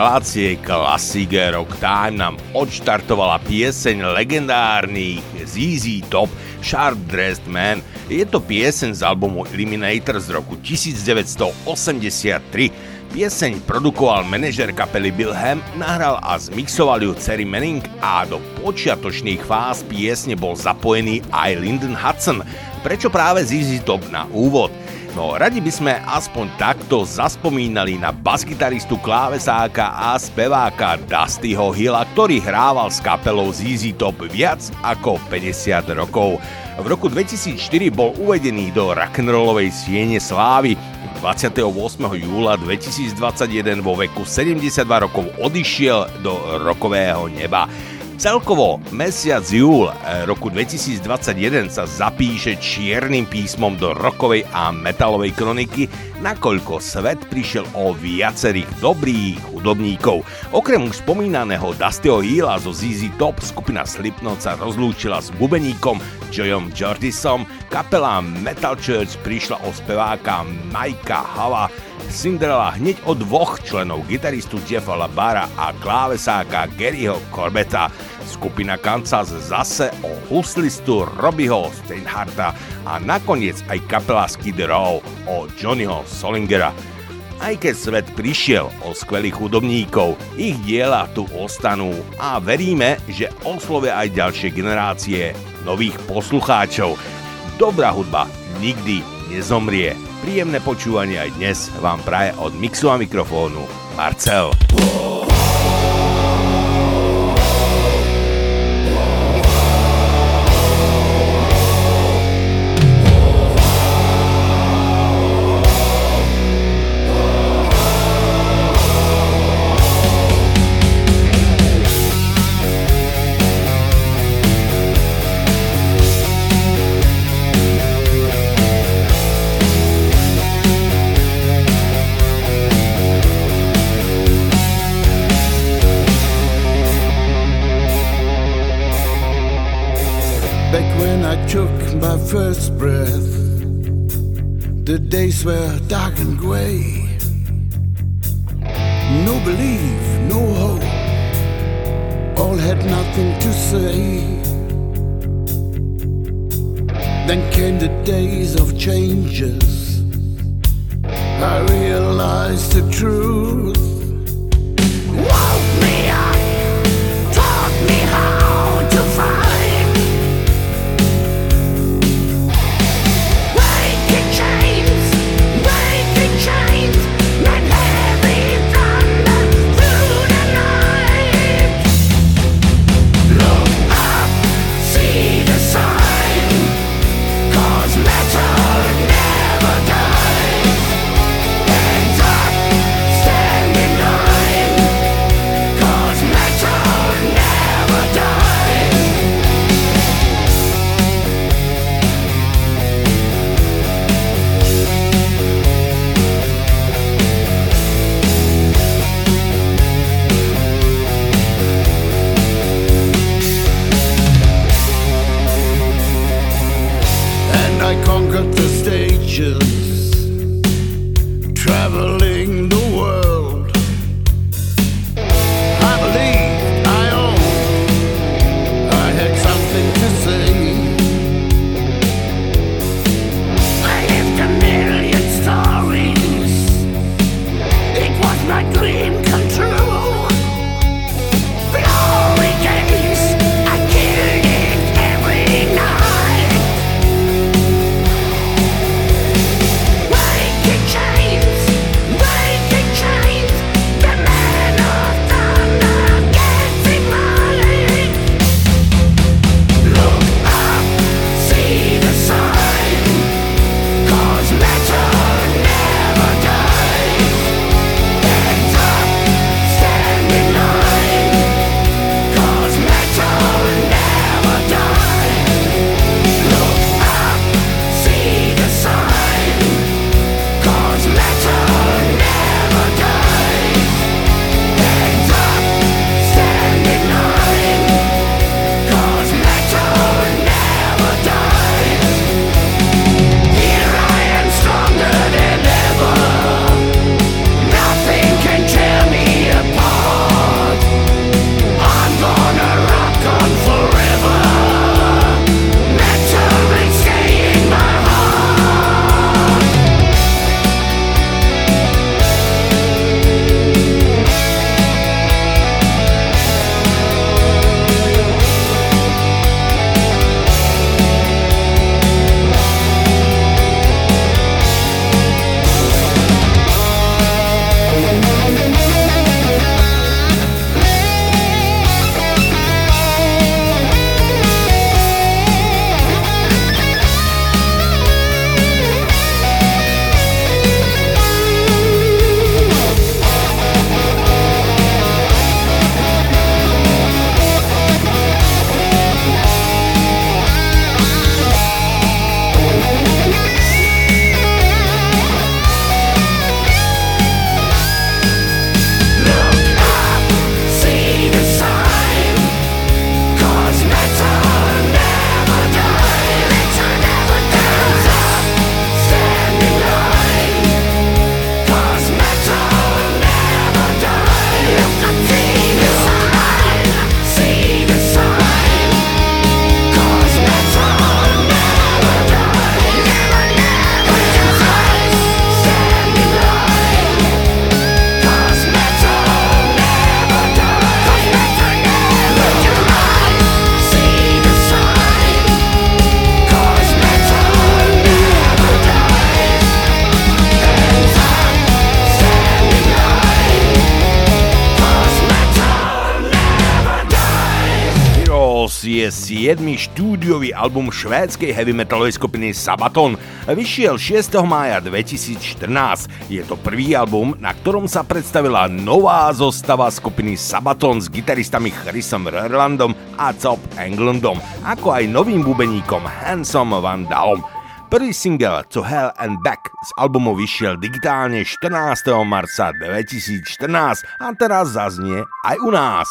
Relácie Classic Rock Time nám odštartovala pieseň legendárnych ZZ Top Sharp Dressed Man. Je to pieseň z albumu Eliminator z roku 1983. Pieseň produkoval manažer kapely Bill Ham, nahral a zmixoval ju Terry Manning a do počiatočných fáz piesne bol zapojený aj Lyndon Hudson. Prečo práve ZZ Top na úvod? No radi by sme aspoň takto zaspomínali na basgitaristu, klávesáka a speváka Dustyho Hilla, ktorý hrával s kapelou ZZ Top viac ako 50 rokov. V roku 2004 bol uvedený do rock'n'rollovej siene slávy. 28. júla 2021 vo veku 72 rokov odišiel do rokového neba. Celkovo mesiac júl eh, roku 2021 sa zapíše čiernym písmom do rokovej a metalovej kroniky, nakoľko svet prišiel o viacerých dobrých hudobníkov. Okrem už spomínaného Dustyho Hilla zo ZZ Top skupina Slipknot sa rozlúčila s bubeníkom Joyom Jordisom, kapela Metal Church prišla o speváka Majka Hava, Cinderella hneď o dvoch členov, gitaristu Jeffa Labara a klávesáka Garyho Corbetta. Skupina Kansas zase o huslistu Robbieho Steinharta a nakoniec aj kapela Skid Row o Johnnyho Solingera. Aj keď svet prišiel o skvelých hudobníkov, ich diela tu ostanú a veríme, že oslovia aj ďalšie generácie nových poslucháčov. Dobrá hudba nikdy nezomrie. Príjemné počúvanie aj dnes vám praje od mixu a mikrofónu Marcel. First breath, the days were dark and gray. No belief, no hope, all had nothing to say. Then came the days of changes. I realized the truth. Album švédskej heavy metalovej skupiny Sabaton. Vyšiel 6. mája 2014. Je to prvý album, na ktorom sa predstavila nová zostava skupiny Sabaton s gitaristami Chrisom Rerlandom a Top Englandom, ako aj novým bubeníkom Hansom Van Dalom. Prvý single To Hell and Back z albumu vyšiel digitálne 14. marca 2014 a teraz zaznie aj u nás.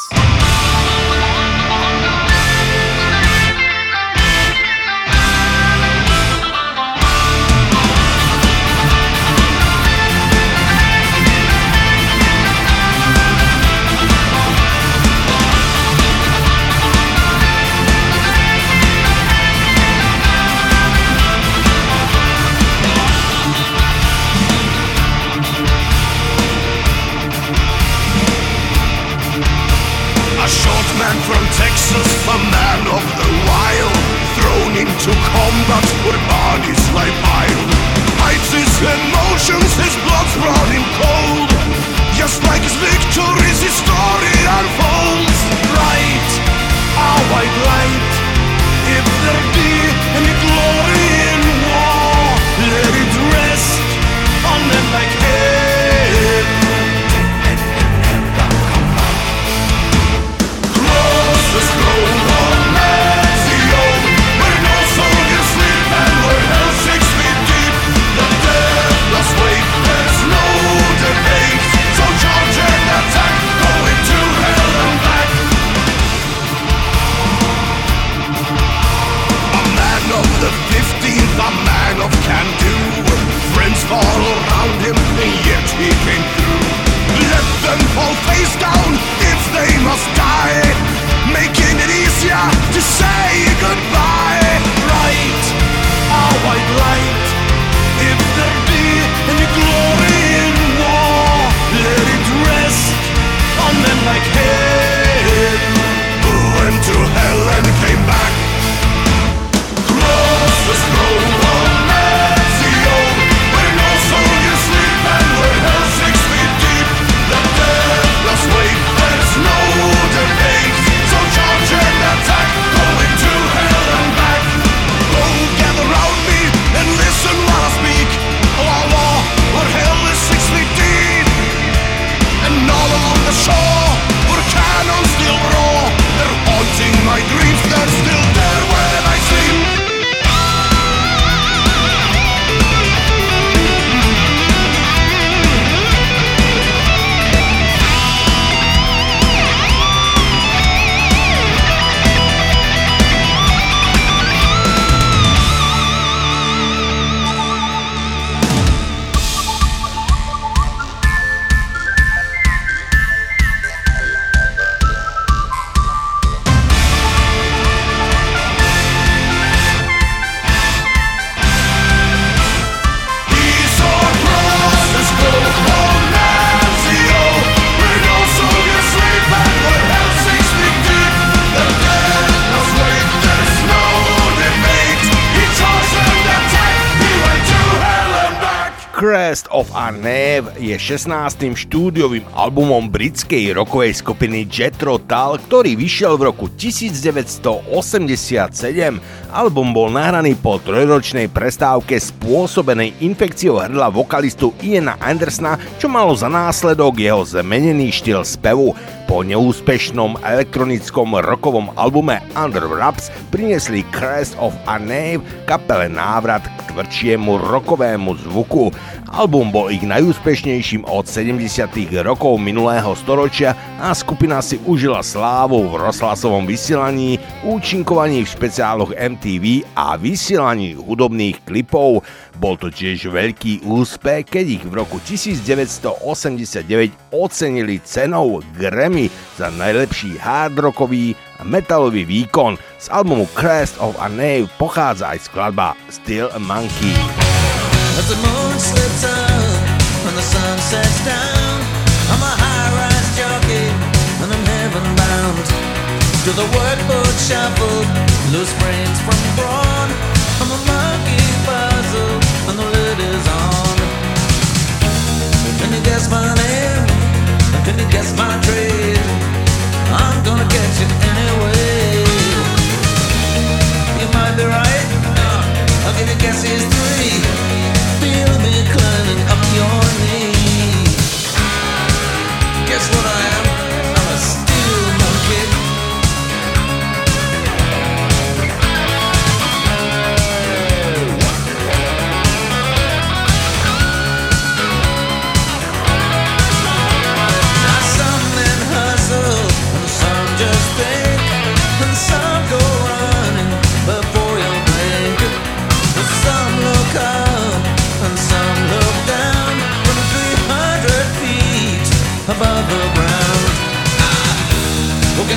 To combat where bodies lie piled Hides his emotions, his blood's running cold. Just like his victories, his story unfolds. Right, our white light to say goodbye. Right, our white light, if there be any glory in war, let it rest on them like hell. Neve je 16. štúdiovým albumom britskej rokovej skupiny Jetro Tull, ktorý vyšiel v roku 1987. Album bol nahraný po trojročnej prestávke spôsobenej infekciou hrdla vokalistu Iana Andersona, čo malo za následok jeho zmenený štýl spevu. Po neúspešnom elektronickom rokovom albume Under Wraps priniesli Crest of a Nave kapele návrat k tvrdšiemu rokovému zvuku. Album bol ich najúspešnejším od 70. rokov minulého storočia a skupina si užila slávu v rozhlasovom vysielaní, účinkovaní v špeciáloch MTV a vysielaní hudobných klipov. Bol to tiež veľký úspech, keď ich v roku 1989 ocenili cenou Grammy za najlepší hardrockový a metalový výkon. Z albumu Crest of a Nave pochádza aj skladba Still a Monkey. To the workbook shuffle, loose brains from brawn. I'm a monkey puzzle and the lid is on. Can you guess my name? You guess my trade? I'm gonna get you anyway. be right. Uh, I'll give you guesses three. Feel me climbing up your knee. Guess what I am?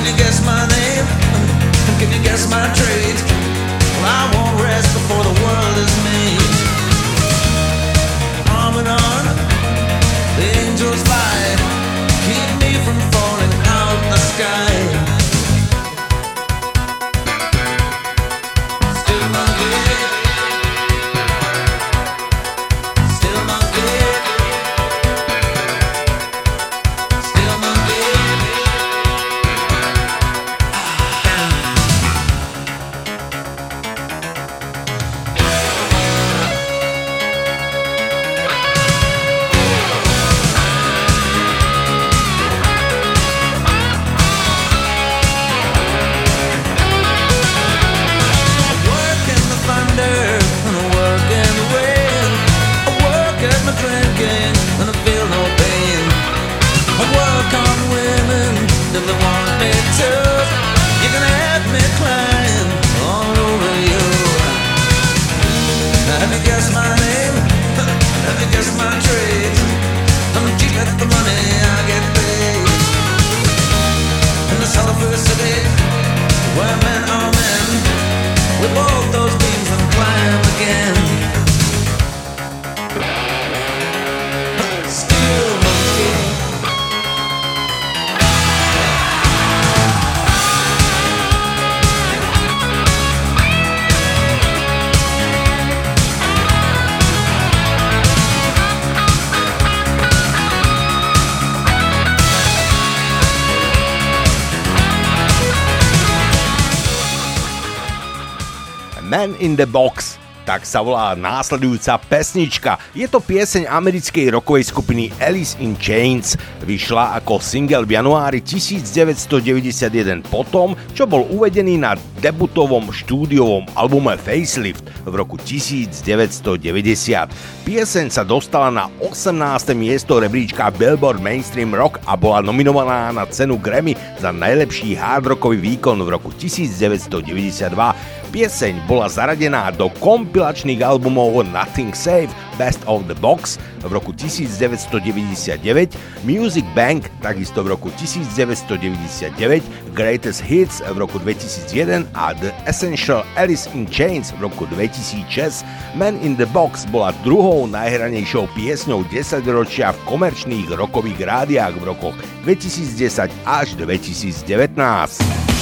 Can you guess my name? Can you guess my trade? Well, I won't rest before the world is made. Arm in arm, the angels fly, keep me from falling out the sky. The Box. Tak sa volá následujúca pesnička. Je to pieseň americkej rokovej skupiny Alice in Chains. Vyšla ako single v januári 1991 potom, čo bol uvedený na debutovom štúdiovom albume Facelift v roku 1990. Pieseň sa dostala na 18. miesto rebríčka Billboard Mainstream Rock a bola nominovaná na cenu Grammy za najlepší hardrockový výkon v roku 1992. Pieseň bola zaradená do kompilačných albumov Nothing Safe, Best of the Box v roku 1999, Music Bank takisto v roku 1999, Greatest Hits v roku 2001 a The Essential Alice in Chains v roku 2006. Man in the Box bola druhou najhranejšou piesňou 10 ročia v komerčných rokových rádiách v rokoch 2010 až 2019.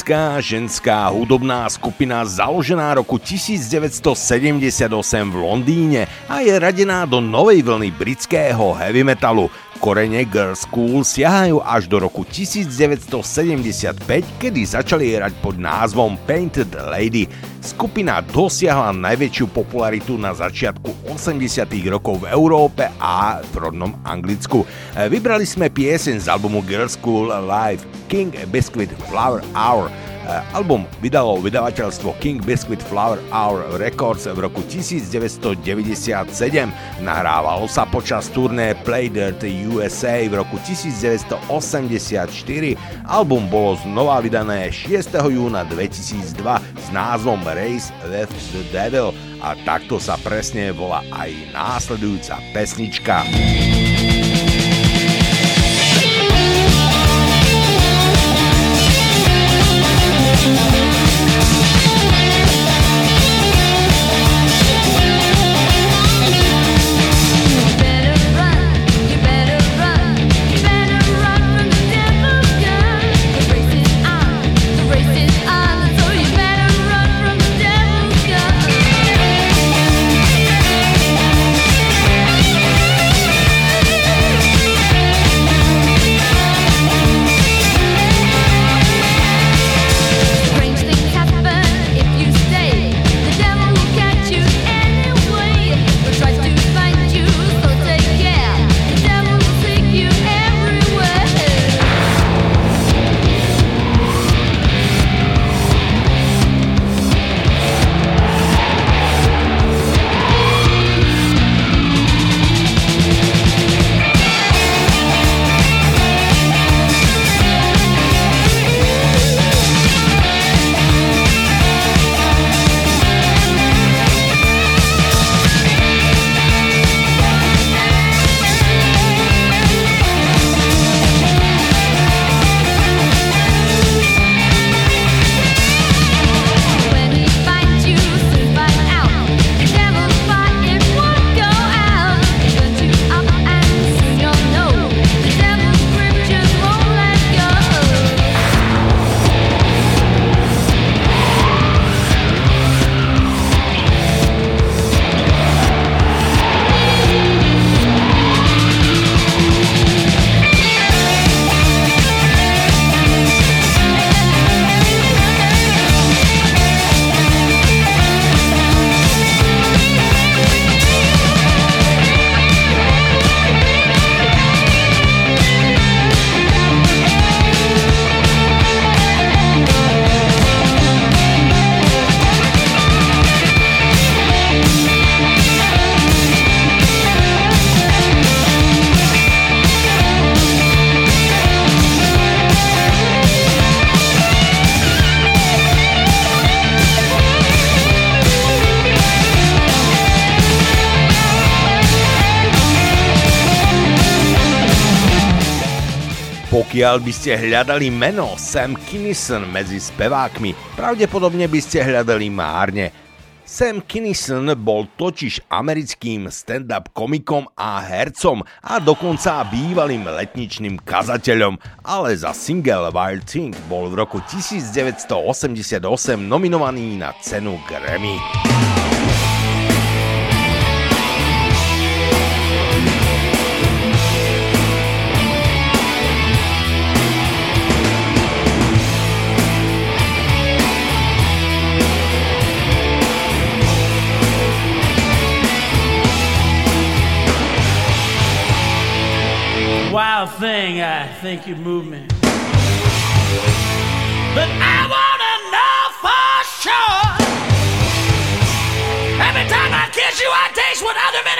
britská ženská hudobná skupina založená roku 1978 v Londýne a je radená do novej vlny britského heavy metalu. Korene Girls School siahajú až do roku 1975, kedy začali hrať pod názvom Painted Lady. Skupina dosiahla najväčšiu popularitu na začiatku 80 rokov v Európe a v rodnom Anglicku. Vybrali sme pieseň z albumu Girls School Live King Biscuit Flower Hour. Album vydalo vydavateľstvo King Biscuit Flower Hour Records v roku 1997. Nahrávalo sa počas turné Play Dirt USA v roku 1984. Album bolo znova vydané 6. júna 2002 s názvom Race with the Devil a takto sa presne volá aj následujúca pesnička. Pokiaľ by ste hľadali meno Sam Kinison medzi spevákmi, pravdepodobne by ste hľadali márne. Sam Kinison bol totiž americkým stand-up komikom a hercom a dokonca bývalým letničným kazateľom, ale za single Wild Thing bol v roku 1988 nominovaný na cenu Grammy. Thing, I think you move me. But I wanna know for sure. Every time I kiss you, I taste what other men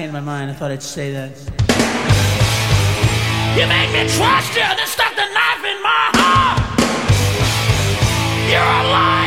came to my mind. I thought I'd say that. You made me trust you, then stuck the knife in my heart. You're a lying,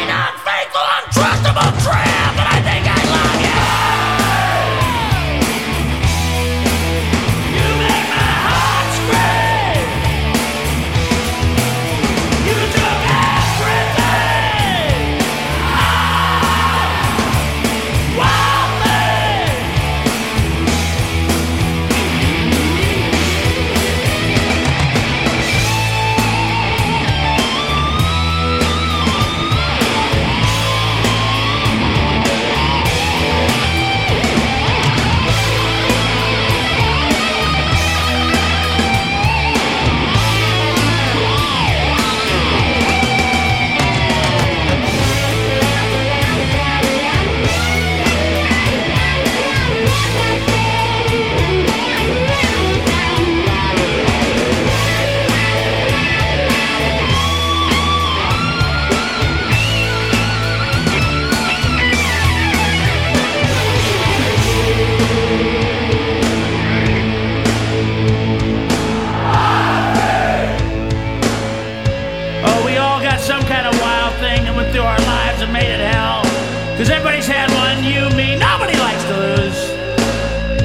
one, you, me, nobody likes to lose.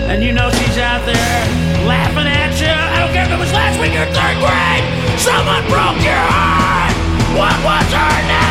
And you know she's out there laughing at you. I don't care if it was last week or third grade. Someone broke your heart. What was her name?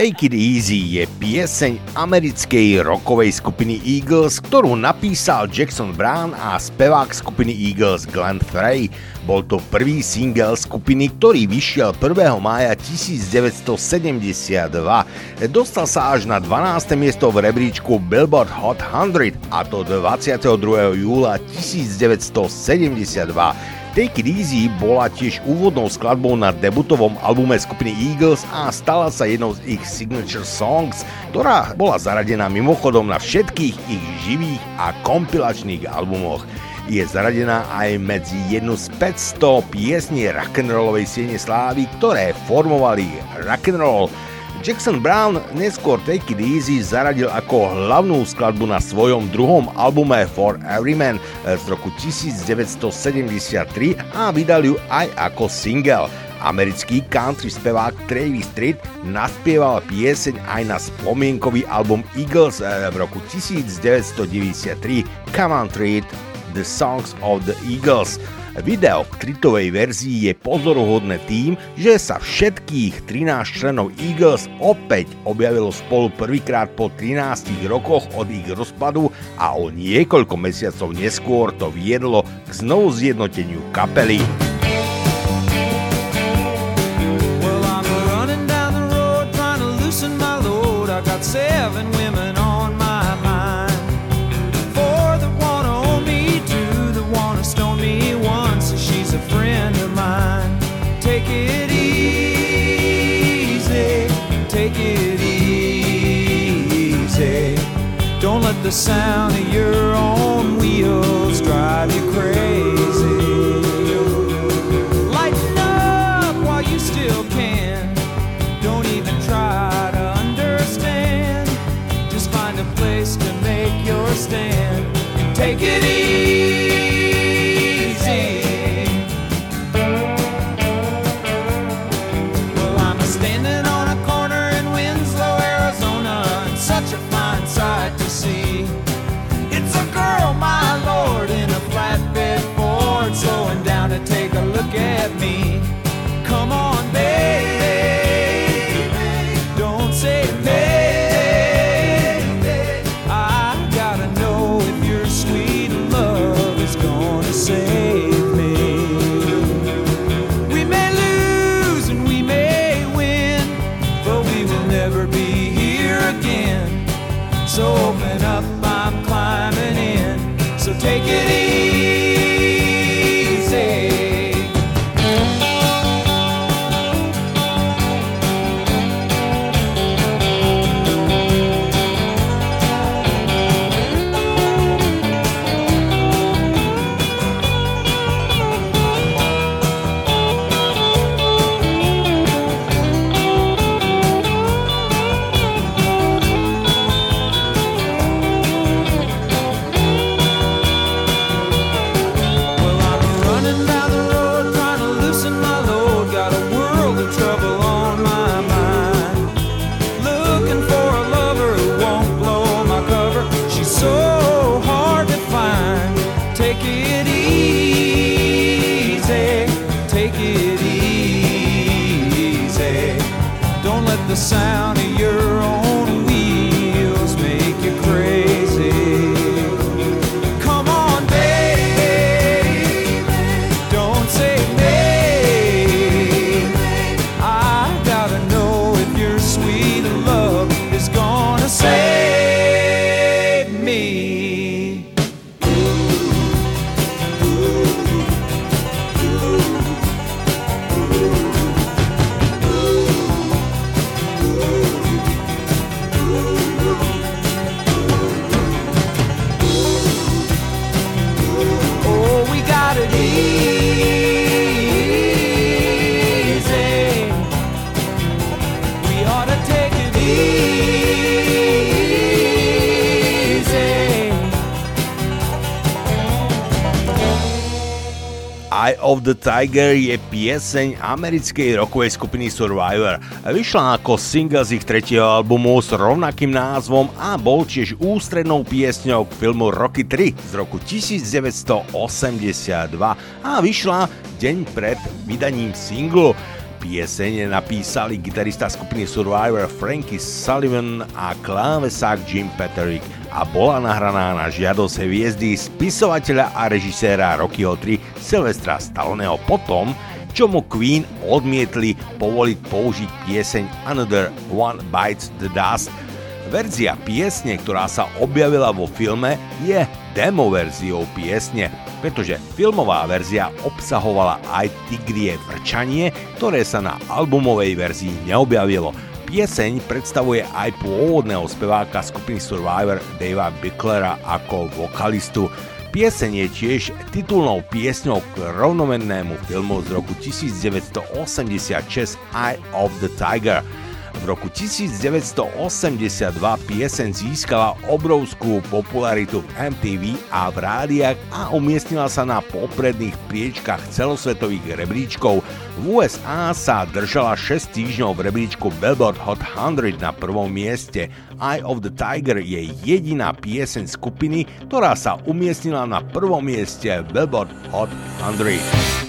Take It Easy je pieseň americkej rockovej skupiny Eagles, ktorú napísal Jackson Brown a spevák skupiny Eagles Glenn Frey. Bol to prvý single skupiny, ktorý vyšiel 1. mája 1972. Dostal sa až na 12. miesto v rebríčku Billboard Hot 100 a to 22. júla 1972. Take It Easy bola tiež úvodnou skladbou na debutovom albume skupiny Eagles a stala sa jednou z ich signature songs, ktorá bola zaradená mimochodom na všetkých ich živých a kompilačných albumoch. Je zaradená aj medzi jednu z 500 piesní rock'n'rollovej siene slávy, ktoré formovali rock'n'roll. Jackson Brown neskôr Take It Easy zaradil ako hlavnú skladbu na svojom druhom albume For Everyman z roku 1973 a vydal ju aj ako single. Americký country spevák Travis Tritt naspieval pieseň aj na spomienkový album Eagles v roku 1993 Come on Tritt, The Songs of the Eagles. Video k tritovej verzii je pozoruhodné tým, že sa všetkých 13 členov Eagles opäť objavilo spolu prvýkrát po 13 rokoch od ich rozpadu a o niekoľko mesiacov neskôr to viedlo k znovu zjednoteniu kapely. Well, the sound of of the Tiger je pieseň americkej rockovej skupiny Survivor. Vyšla ako single z ich tretieho albumu s rovnakým názvom a bol tiež ústrednou piesňou k filmu Rocky 3 z roku 1982 a vyšla deň pred vydaním singlu. Pieseň napísali gitarista skupiny Survivor Frankie Sullivan a klávesák Jim Peterick a bola nahraná na žiadosť hviezdy spisovateľa a režiséra Rockyho 3 Sylvestra Stalloneho potom, čo mu Queen odmietli povoliť použiť pieseň Another One Bites the Dust. Verzia piesne, ktorá sa objavila vo filme, je demo verziou piesne, pretože filmová verzia obsahovala aj tigrie vrčanie, ktoré sa na albumovej verzii neobjavilo. Pieseň predstavuje aj pôvodného speváka skupiny Survivor Davea Bicklera ako vokalistu. Pieseň je tiež titulnou piesňou k rovnomennému filmu z roku 1986 Eye of the Tiger. V roku 1982 pieseň získala obrovskú popularitu v MTV a v rádiách a umiestnila sa na popredných priečkách celosvetových rebríčkov. V USA sa držala 6 týždňov v rebríčku Billboard Hot 100 na prvom mieste. Eye of the Tiger je jediná pieseň skupiny, ktorá sa umiestnila na prvom mieste Billboard Hot 100.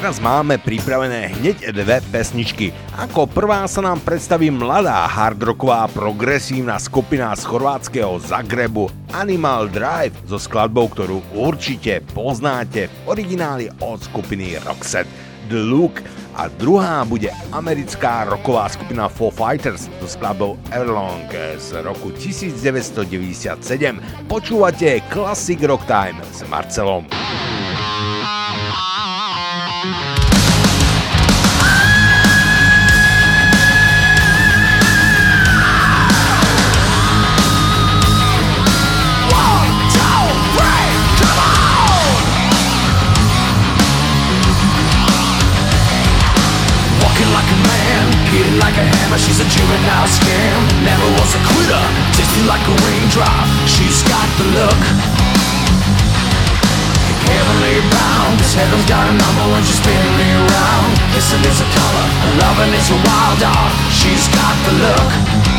Teraz máme pripravené hneď dve pesničky. Ako prvá sa nám predstaví mladá hardroková progresívna skupina z chorvátskeho Zagrebu Animal Drive so skladbou, ktorú určite poznáte v origináli od skupiny Roxette The Look a druhá bude americká roková skupina Foo Fighters so skladbou Everlong z roku 1997. Počúvate Classic Rock Time s Marcelom. she's a juvenile scam. Never was a quitter, tasty like a raindrop. She's got the look. Heavenly bound, this heaven's got a number when she's spinning me around. Kissing is a color, loving is a wild dog. She's got the look.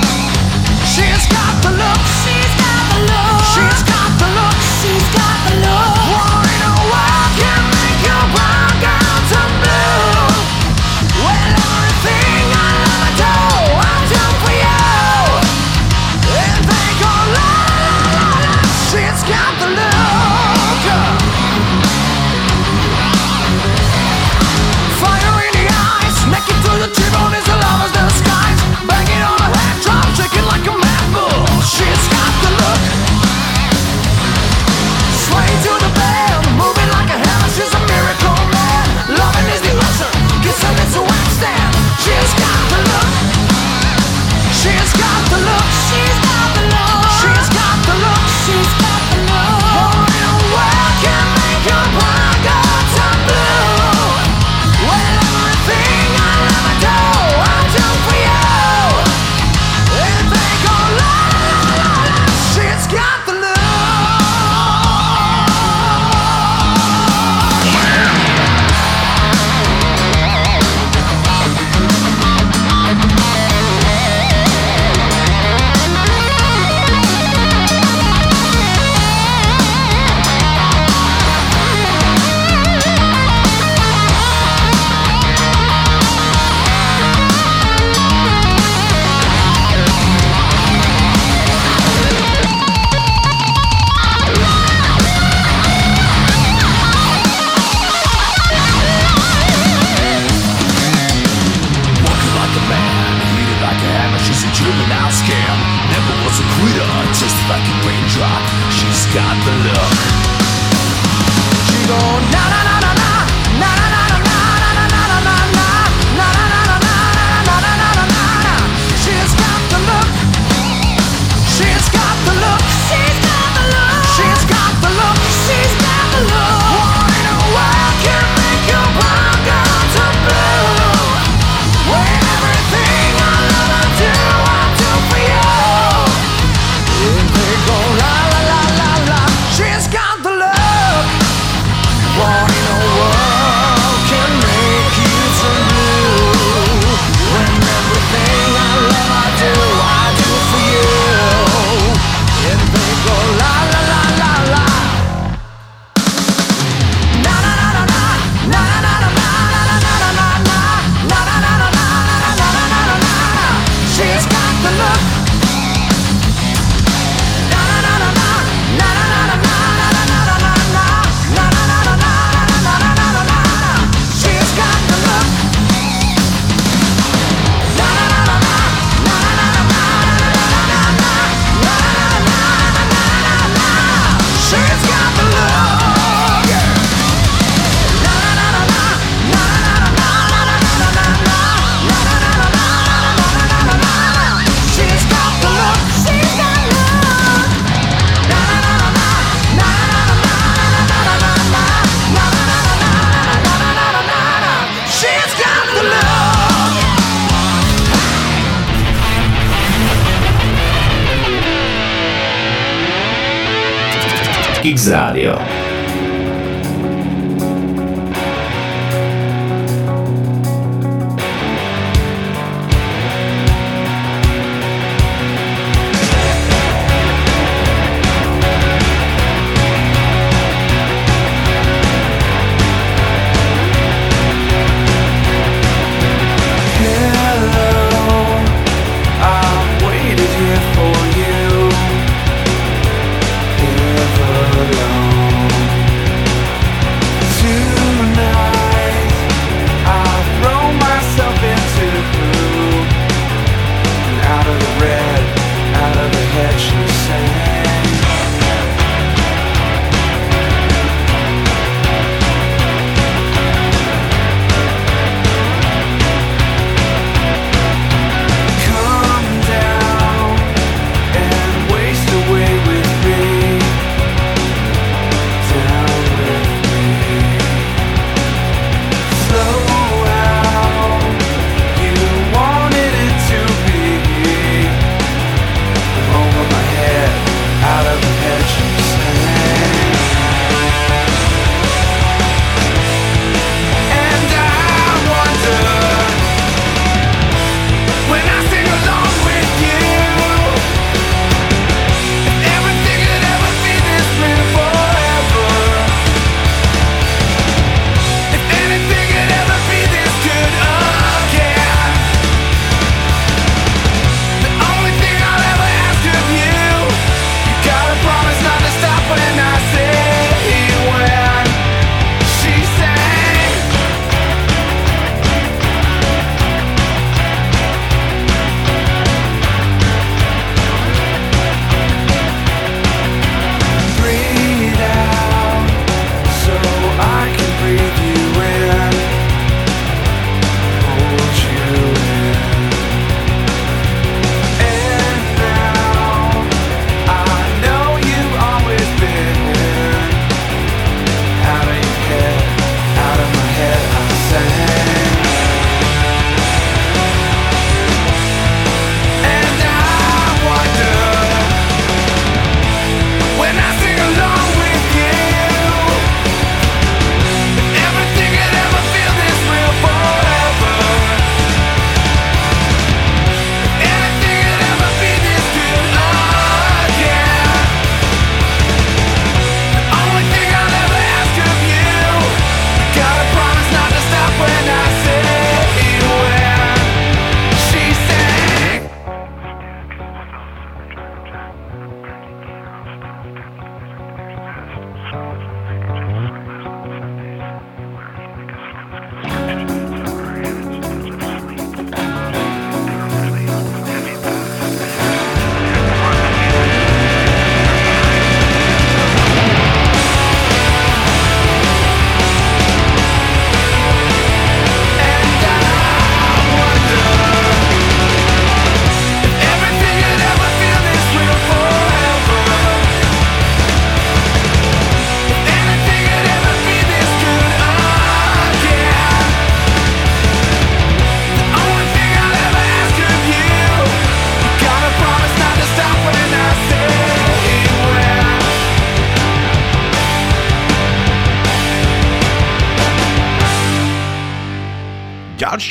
audio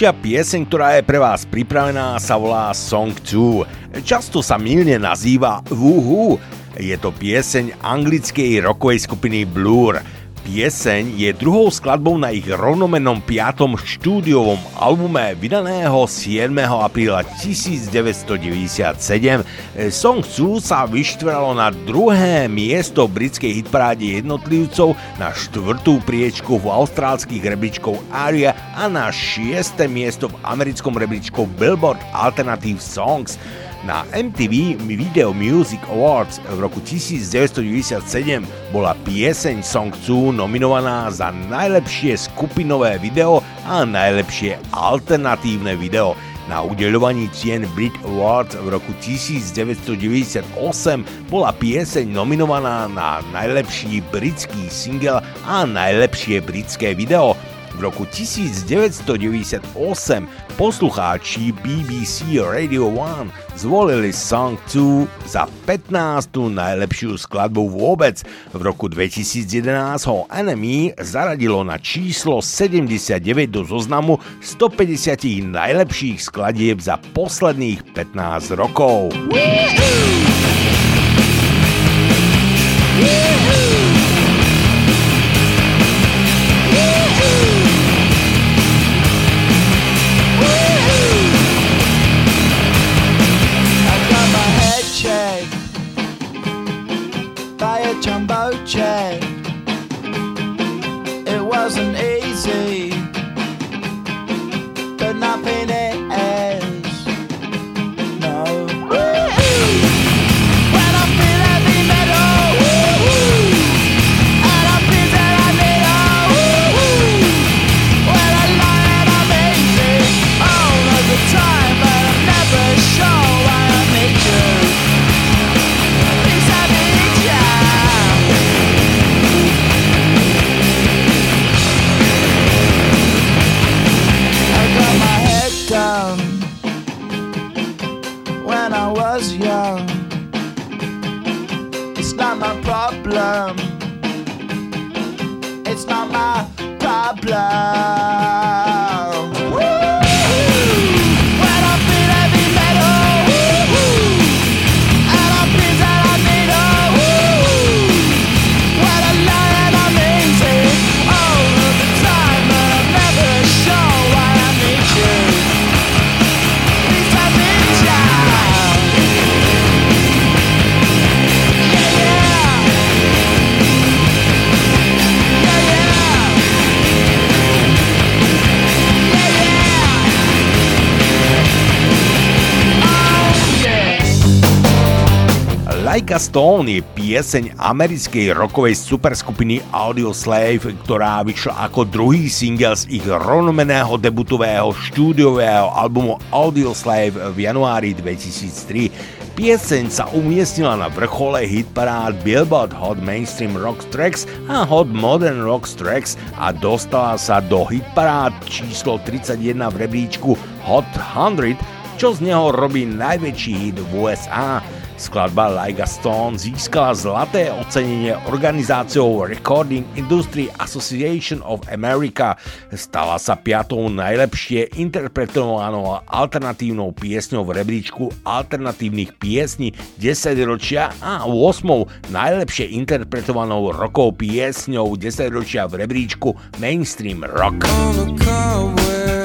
Ďalšia pieseň, ktorá je pre vás pripravená, sa volá Song 2. Často sa milne nazýva Woohoo. Je to pieseň anglickej rokovej skupiny Blur. Pieseň je druhou skladbou na ich rovnomennom piatom štúdiovom albume vydaného 7. apríla 1997. Song 2 sa vyštvralo na druhé miesto britskej hitparáde jednotlivcov, na štvrtú priečku v austrálskych rebríčkov ARIA a na šiesté miesto v americkom rebríčku Billboard Alternative Songs. Na MTV Video Music Awards v roku 1997 bola pieseň Song 2 nominovaná za najlepšie skupinové video a najlepšie alternatívne video. Na udeľovaní cien Brit Awards v roku 1998 bola pieseň nominovaná na najlepší britský single a najlepšie britské video. V roku 1998 poslucháči BBC Radio 1 zvolili Song 2 za 15. najlepšiu skladbu vôbec. V roku 2011 ho Enemy zaradilo na číslo 79 do zoznamu 150 najlepších skladieb za posledných 15 rokov. check. Like a Stone je pieseň americkej rockovej superskupiny Audioslave, ktorá vyšla ako druhý single z ich rovnomeného debutového štúdiového albumu Audioslave v januári 2003. Pieseň sa umiestnila na vrchole hitparád Billboard Hot Mainstream Rock Tracks a Hot Modern Rock Tracks a dostala sa do hitparád číslo 31 v rebríčku Hot 100, čo z neho robí najväčší hit v USA. Skladba Like a Stone získala zlaté ocenenie organizáciou Recording Industry Association of America. Stala sa piatou najlepšie interpretovanou alternatívnou piesňou v rebríčku alternatívnych piesní 10 ročia a 8 najlepšie interpretovanou rokou piesňou 10 ročia v rebríčku Mainstream Rock. Will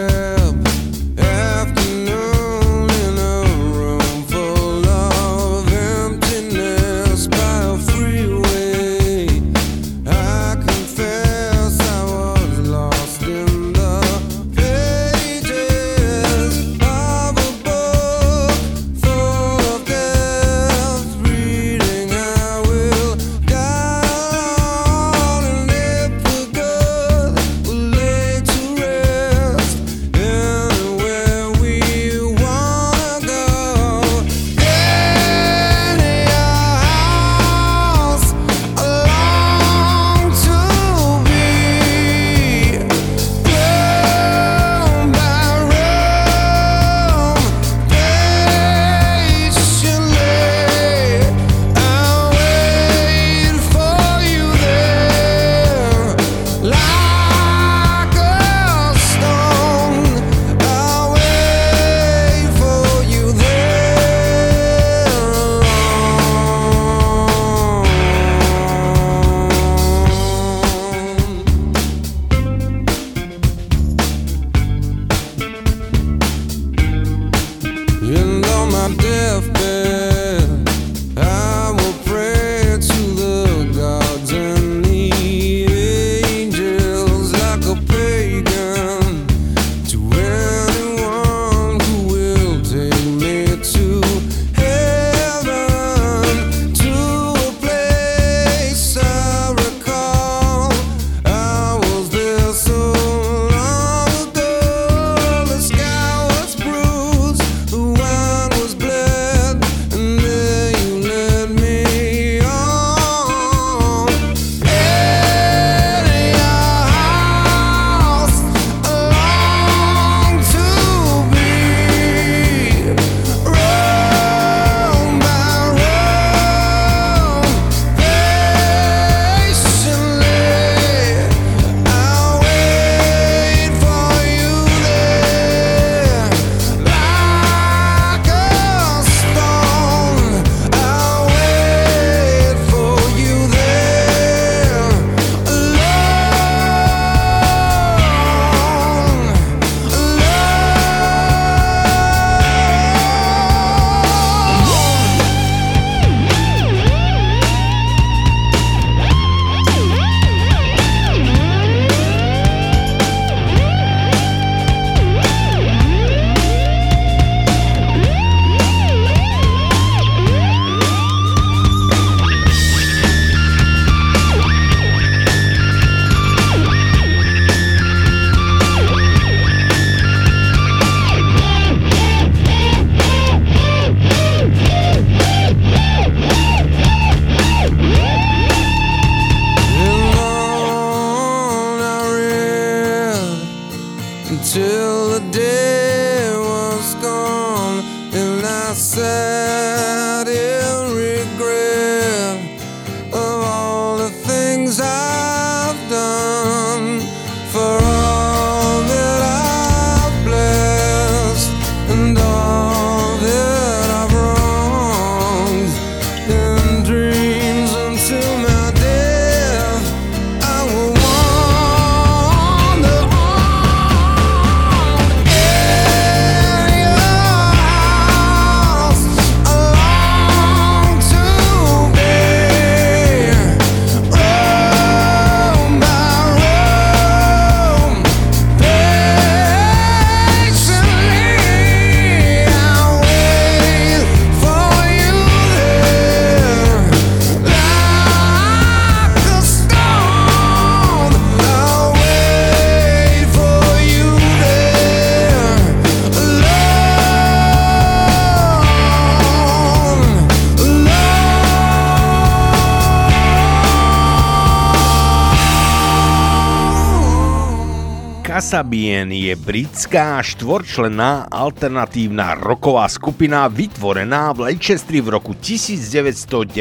Kasabien je britská štvorčlenná alternatívna roková skupina vytvorená v Leicestri v roku 1999.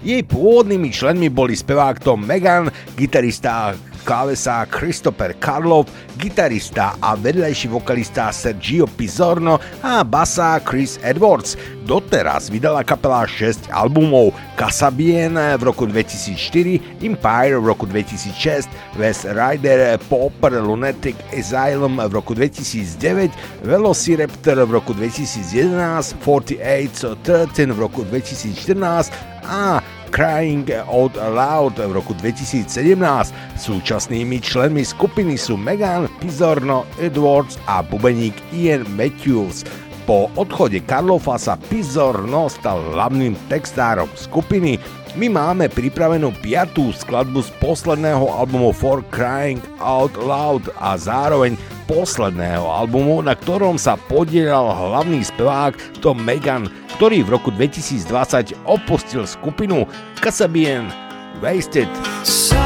Jej pôvodnými členmi boli spevák Tom Megan, gitarista a klávesa Christopher Karlov, gitarista a vedľajší vokalista Sergio Pizzorno a basa Chris Edwards. Doteraz vydala kapela 6 albumov Kasabien v roku 2004, Empire v roku 2006, West Rider, Pauper Lunatic Asylum v roku 2009, Velociraptor v roku 2011, 48 so 13 v roku 2014 a Crying Out Loud v roku 2017. Súčasnými členmi skupiny sú Megan Pizorno Edwards a bubeník Ian Matthews. Po odchode Karlofa sa Pizorno stal hlavným textárom skupiny. My máme pripravenú piatú skladbu z posledného albumu For Crying Out Loud a zároveň posledného albumu, na ktorom sa podielal hlavný spevák Tom Megan, ktorý v roku 2020 opustil skupinu Kasabien Wasted. Summer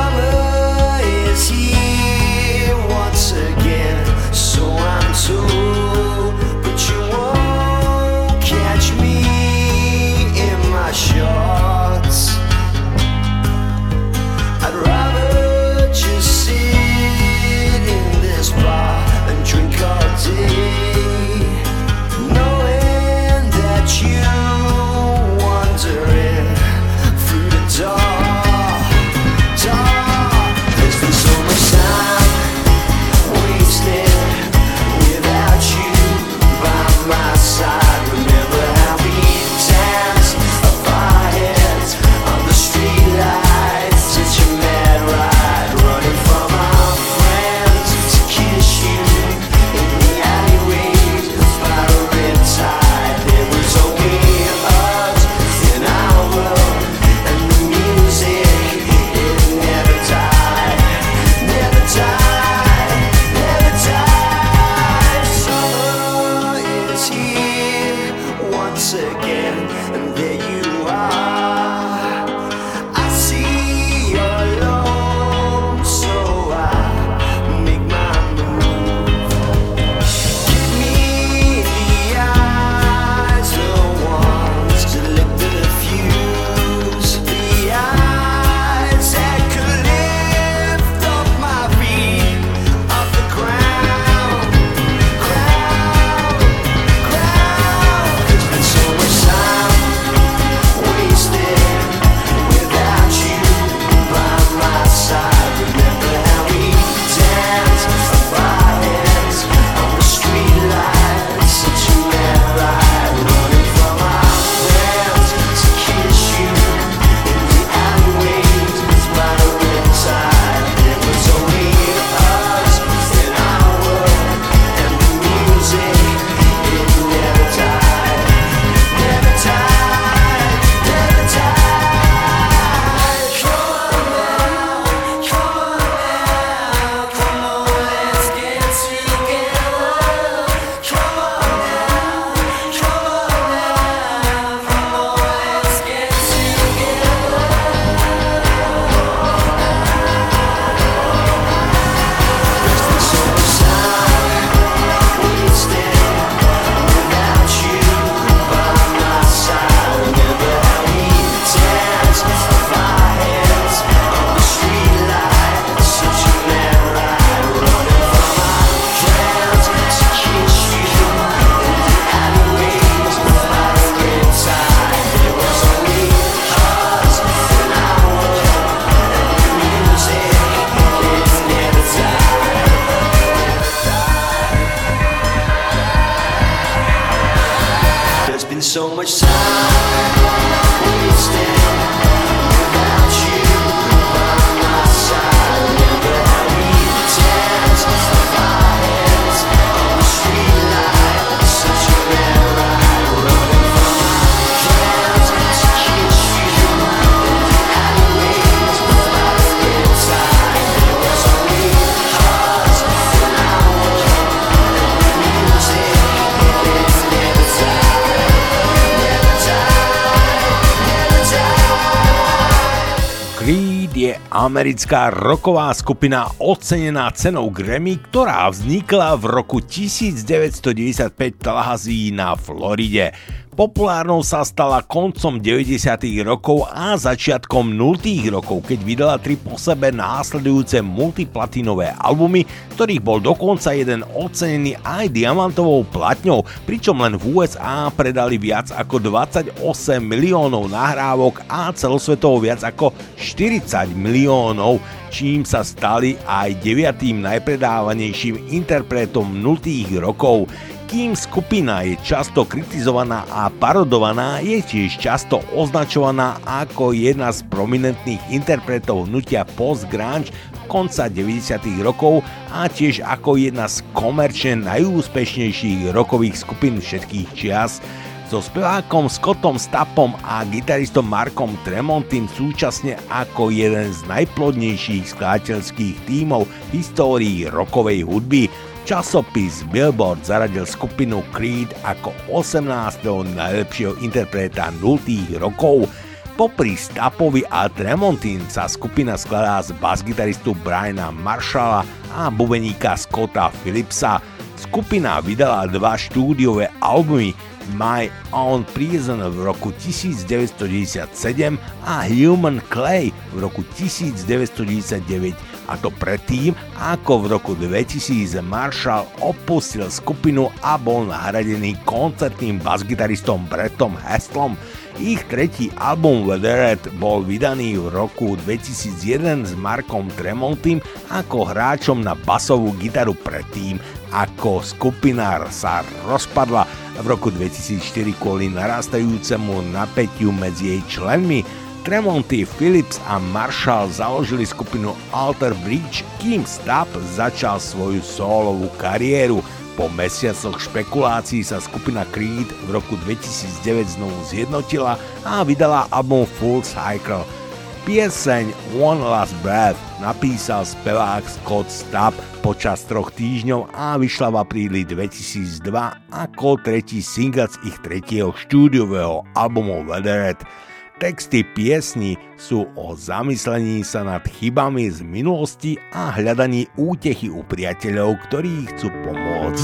americká roková skupina ocenená cenou Grammy, ktorá vznikla v roku 1995 v Tallahassee na Floride. Populárnou sa stala koncom 90. rokov a začiatkom 0. rokov, keď vydala tri po sebe následujúce multiplatinové albumy, ktorých bol dokonca jeden ocenený aj diamantovou platňou, pričom len v USA predali viac ako 28 miliónov nahrávok a celosvetovo viac ako 40 miliónov, čím sa stali aj deviatým najpredávanejším interpretom 0. rokov. Kým skupina je často kritizovaná a parodovaná, je tiež často označovaná ako jedna z prominentných interpretov hnutia post-grunge konca 90. rokov a tiež ako jedna z komerčne najúspešnejších rokových skupín všetkých čias. So spevákom Scottom Stappom a gitaristom Markom Tremontym súčasne ako jeden z najplodnejších skladateľských tímov v histórii rokovej hudby. Časopis Billboard zaradil skupinu Creed ako 18. najlepšieho interpreta 0. rokov. Popri Stappovi a Tremontin sa skupina skladá z basgitaristu Briana Marshalla a bubeníka Scotta Phillipsa. Skupina vydala dva štúdiové albumy My Own Prison v roku 1997 a Human Clay v roku 1999 a to predtým, ako v roku 2000 Marshall opustil skupinu a bol nahradený koncertným basgitaristom Brettom Hastlom. Ich tretí album Weathered bol vydaný v roku 2001 s Markom Tremontym ako hráčom na basovú gitaru predtým, ako skupina sa rozpadla v roku 2004 kvôli narastajúcemu napätiu medzi jej členmi. Tremonti, Phillips a Marshall založili skupinu Alter Bridge, kým Stapp začal svoju solovú kariéru. Po mesiacoch špekulácií sa skupina Creed v roku 2009 znovu zjednotila a vydala album Full Cycle. Pieseň One Last Breath napísal spevák Scott Stapp počas troch týždňov a vyšla v apríli 2002 ako tretí single z ich tretieho štúdiového albumu Weathered. Texty piesni sú o zamyslení sa nad chybami z minulosti a hľadaní útechy u priateľov, ktorí chcú pomôcť.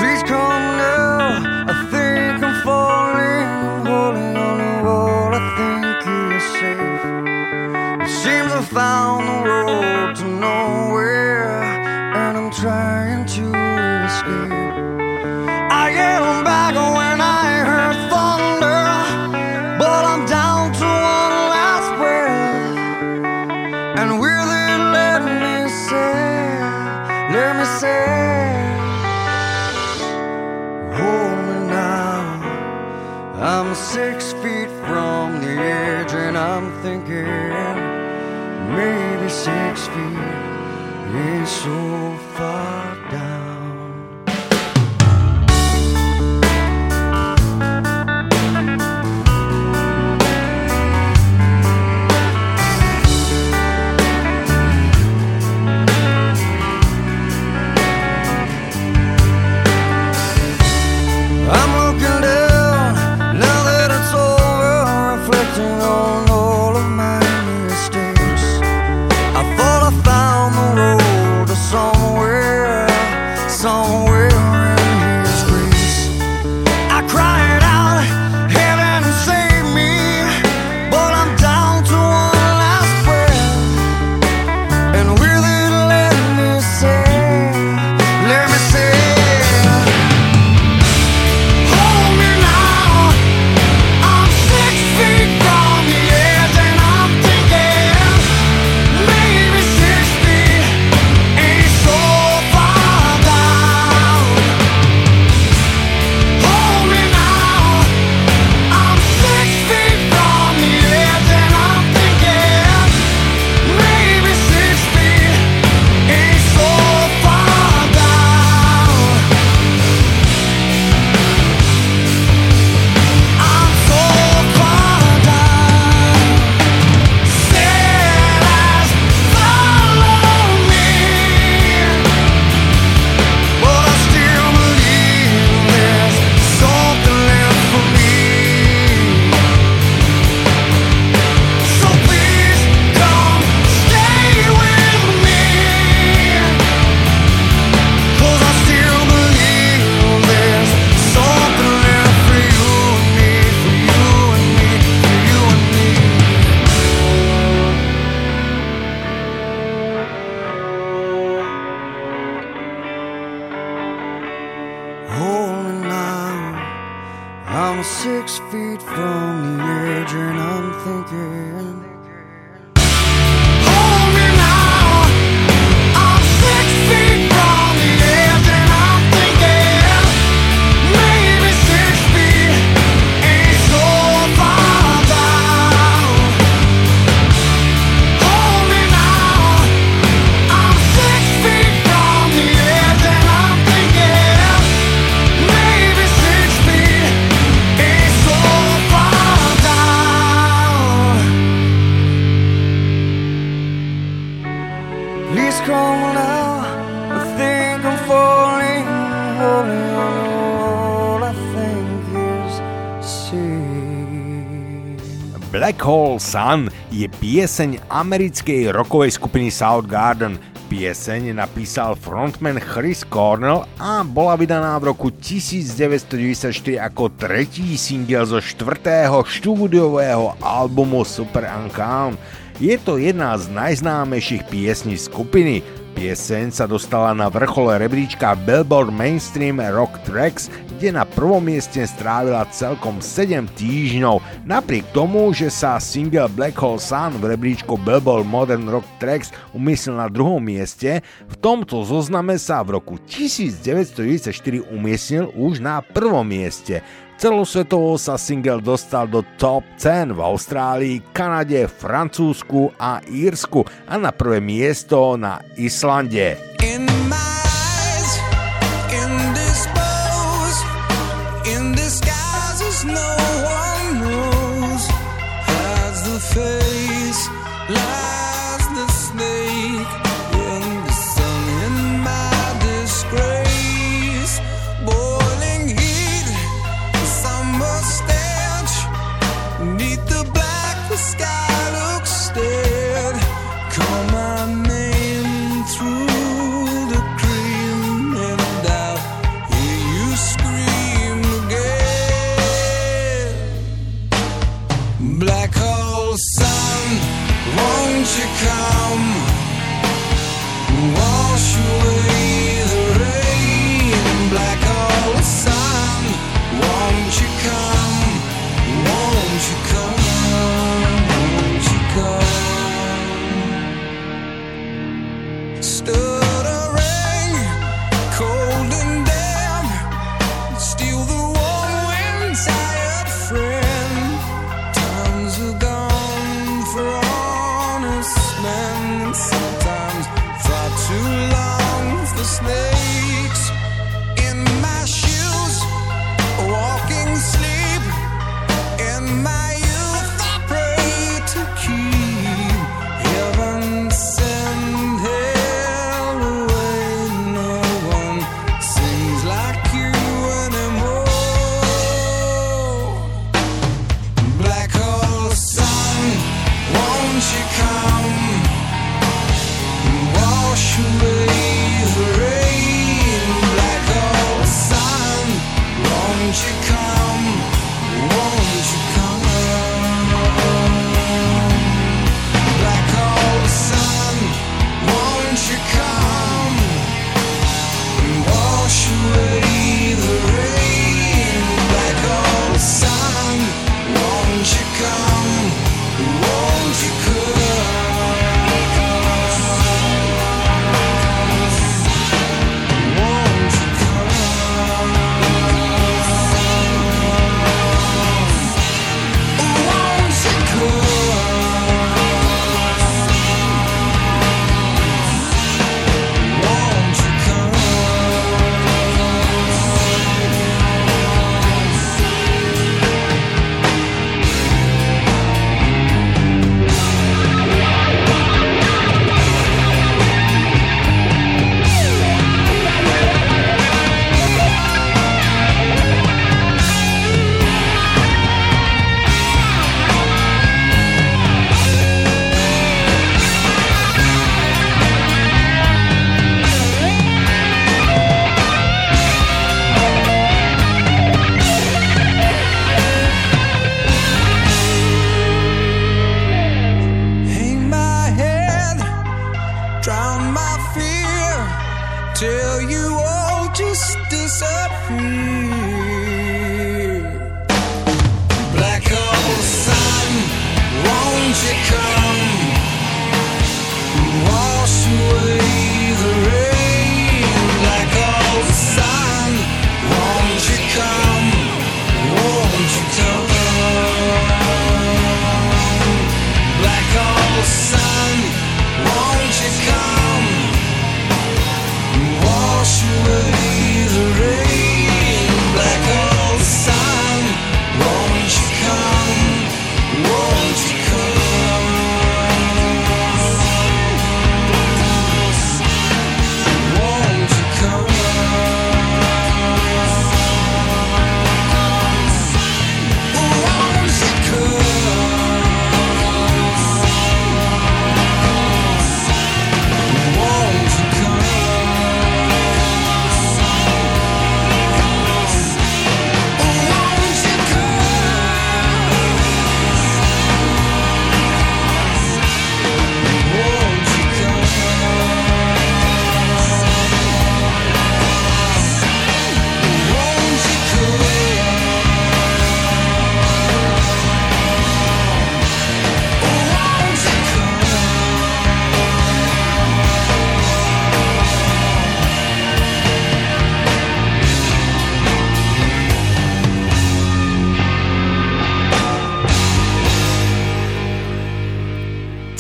Je pieseň americkej rockovej skupiny Soundgarden. Pieseň napísal frontman Chris Cornell a bola vydaná v roku 1994 ako tretí single zo štvrtého štúdiového albumu Super Uncount. Je to jedna z najznámejších piesní skupiny. Pieseň sa dostala na vrchole rebríčka Billboard Mainstream Rock Tracks, kde na prvom mieste strávila celkom 7 týždňov. Napriek tomu, že sa single Black Hole Sun v rebríčku Billboard Modern Rock Tracks umiestnil na druhom mieste, v tomto zozname sa v roku 1994 umiestnil už na prvom mieste. Celosvetovo sa single dostal do top 10 v Austrálii, Kanade, Francúzsku a Írsku a na prvé miesto na Islande. In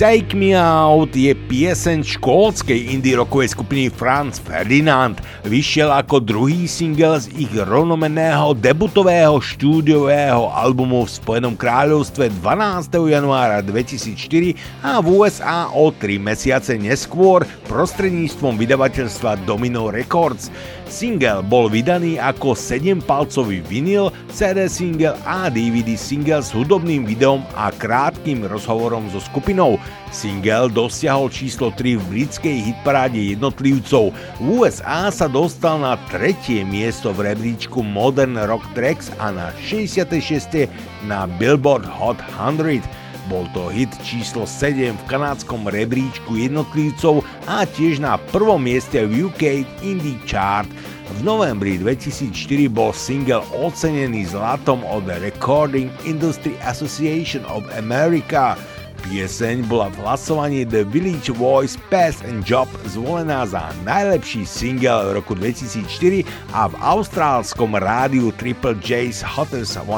Take Me Out je pieseň škótskej indie rockovej skupiny Franz Ferdinand. Vyšiel ako druhý single z ich rovnomenného debutového štúdiového albumu v Spojenom kráľovstve 12. januára 2004 a v USA o 3 mesiace neskôr prostredníctvom vydavateľstva Domino Records. Single bol vydaný ako 7-palcový vinyl, CD single a DVD single s hudobným videom a krát krátkým rozhovorom so skupinou. Single dosiahol číslo 3 v britskej hitparáde jednotlivcov. V USA sa dostal na tretie miesto v rebríčku Modern Rock Tracks a na 66. na Billboard Hot 100. Bol to hit číslo 7 v kanádskom rebríčku jednotlivcov a tiež na prvom mieste v UK Indie Chart. V novembri 2004 bol single ocenený zlatom od Recording Industry Association of America. Pieseň bola v hlasovaní The Village Voice Pass and Job zvolená za najlepší single v roku 2004 a v austrálskom rádiu Triple J's Hottest 100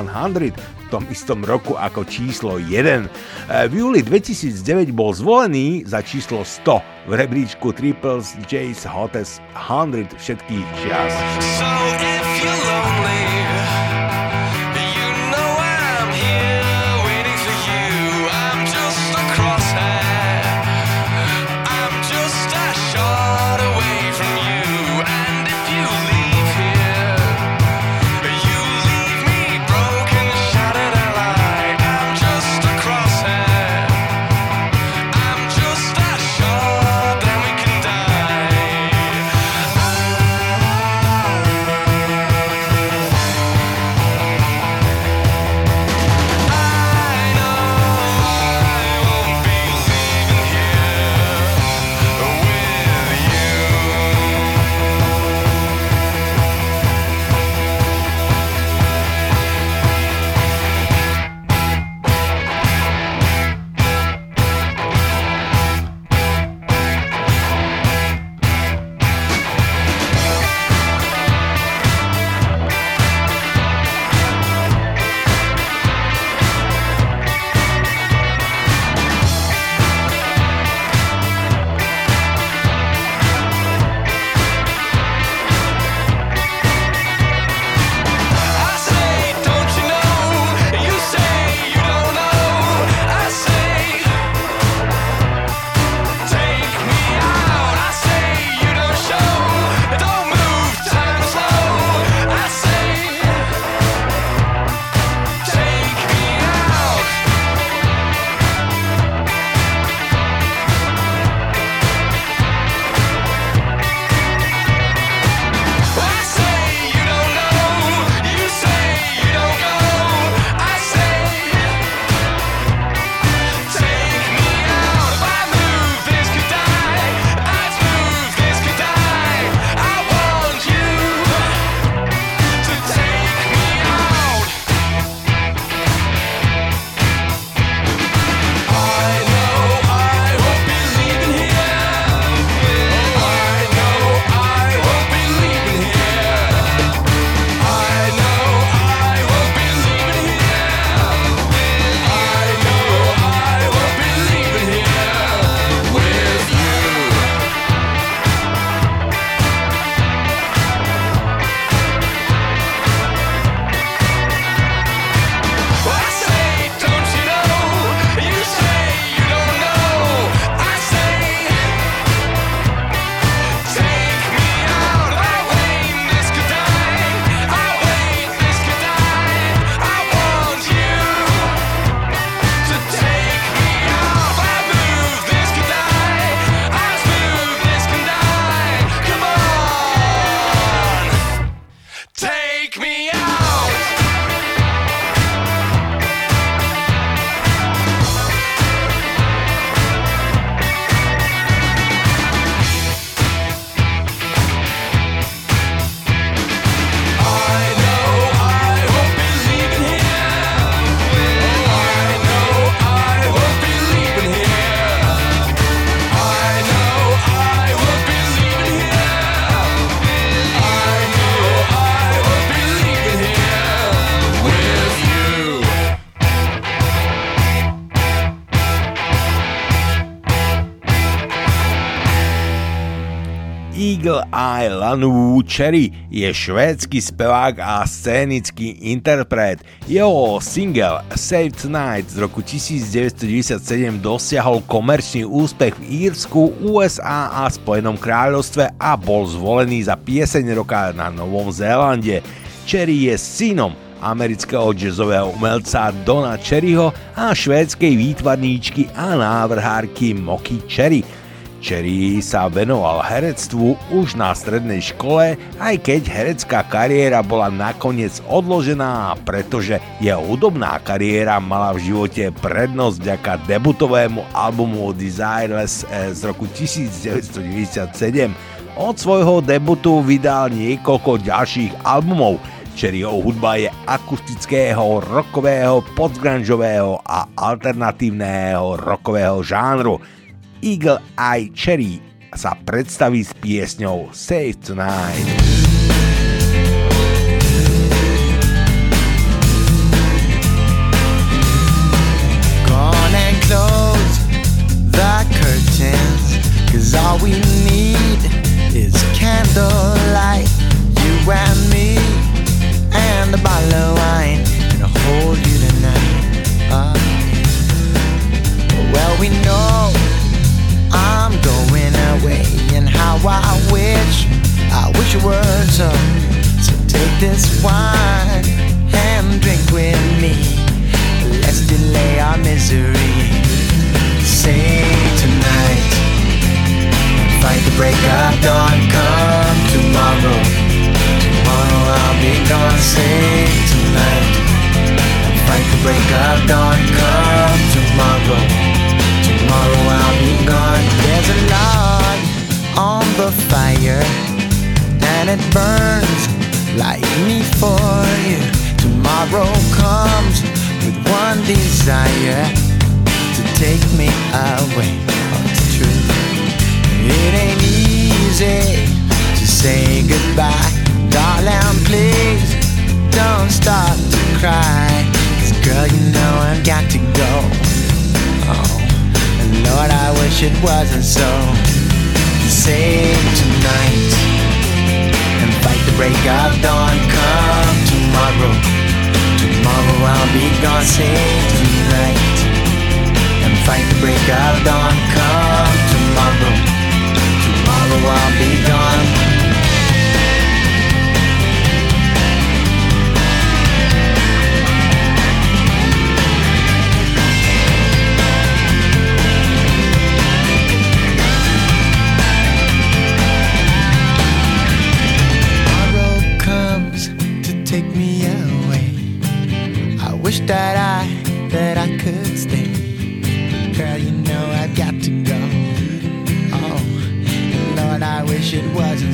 v tom istom roku ako číslo 1. V júli 2009 bol zvolený za číslo 100 v rebríčku Triple J's Hottest 100 všetkých čias. So if you're lonely Eye Lanu Cherry je švédsky spevák a scénický interpret. Jeho single Save Tonight z roku 1997 dosiahol komerčný úspech v Írsku, USA a Spojenom kráľovstve a bol zvolený za pieseň roka na Novom Zélande. Cherry je synom amerického jazzového umelca Dona Cherryho a švédskej výtvarníčky a návrhárky Moky Cherry. Cherry sa venoval herectvu už na strednej škole, aj keď herecká kariéra bola nakoniec odložená, pretože jeho hudobná kariéra mala v živote prednosť vďaka debutovému albumu Desireless eh, z roku 1997. Od svojho debutu vydal niekoľko ďalších albumov. Cherryho hudba je akustického, rockového, postgrungeového a alternatívneho rockového žánru. Eagle Eye Cherry sa predstaví s piesňou Save Tonight. all we need is candlelight I wish it were so. So take this wine and drink with me. Let's delay our misery. Say tonight, fight the break of dawn. Come tomorrow, tomorrow I'll be gone. Say tonight, fight the break of dawn. Come tomorrow. Tomorrow I'll be gone. There's a log on the fire, and it burns like me for you. Tomorrow comes with one desire to take me away. Oh, it's true. It ain't easy to say goodbye, darling. Please don't start to cry. Cause girl, you know I've got to go. Oh. And Lord, I wish it wasn't so. Save tonight break of dawn. Come tomorrow, tomorrow I'll be gone. Save tonight and fight the break of dawn. Come tomorrow, tomorrow I'll be gone.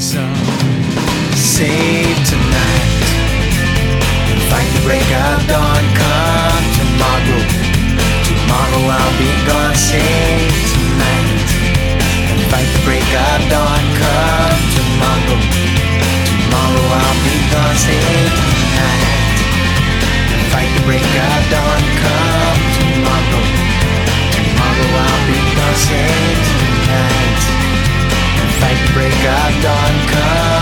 Wasn't. Save tonight and fight the break of dawn. Come tomorrow, tomorrow I'll be gone. Save tonight and fight the break of dawn. Come tomorrow, tomorrow I'll be gone. Save tonight fight the break of dawn come tomorrow Tomorrow I'll be gone save tonight And break of dawn. Come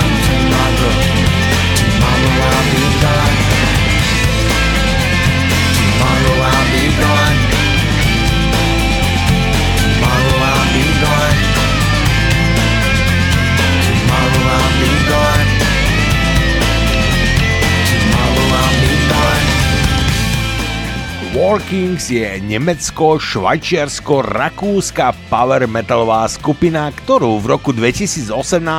Walkings je nemecko-švajčiarsko-rakúska power metalová skupina, ktorú v roku 2018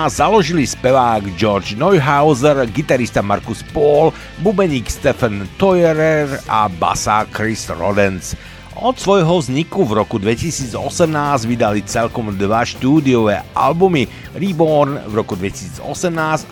založili spevák George Neuhauser, gitarista Markus Paul, bubeník Stephen Toyerer a basa Chris Rodens. Od svojho vzniku v roku 2018 vydali celkom dva štúdiové albumy Reborn v roku 2018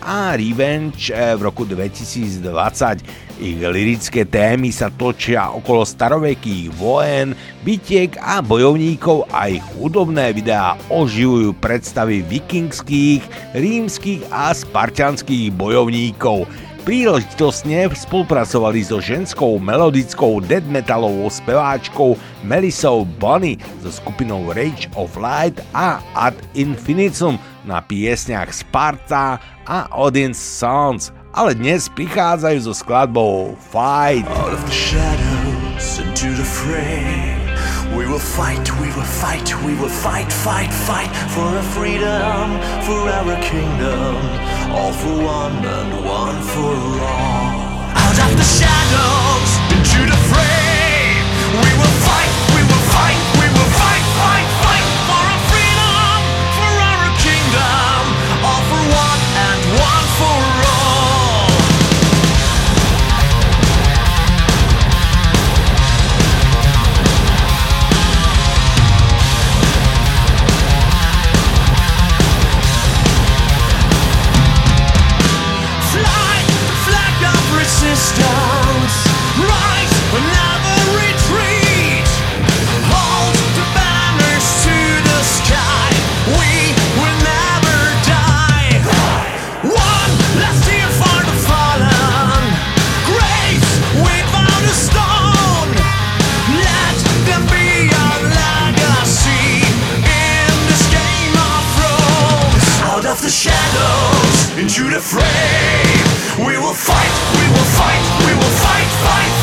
a Revenge eh, v roku 2020. Ich lirické témy sa točia okolo starovekých vojen, bitiek a bojovníkov a ich hudobné videá oživujú predstavy vikingských, rímskych a spartianských bojovníkov. Príležitostne spolupracovali so ženskou melodickou dead metalovou speváčkou Melissou Bunny so skupinou Rage of Light a Ad Infinitum na piesniach Sparta a Audience Sounds, ale dnes prichádzajú so skladbou Fight. Out of the shadows into the fray We will fight, we will fight, we will fight, fight, fight for our freedom, for our kingdom, all for one and one for all. Out of the shadows into the fray. We will fight, we will fight, we will fight, fight,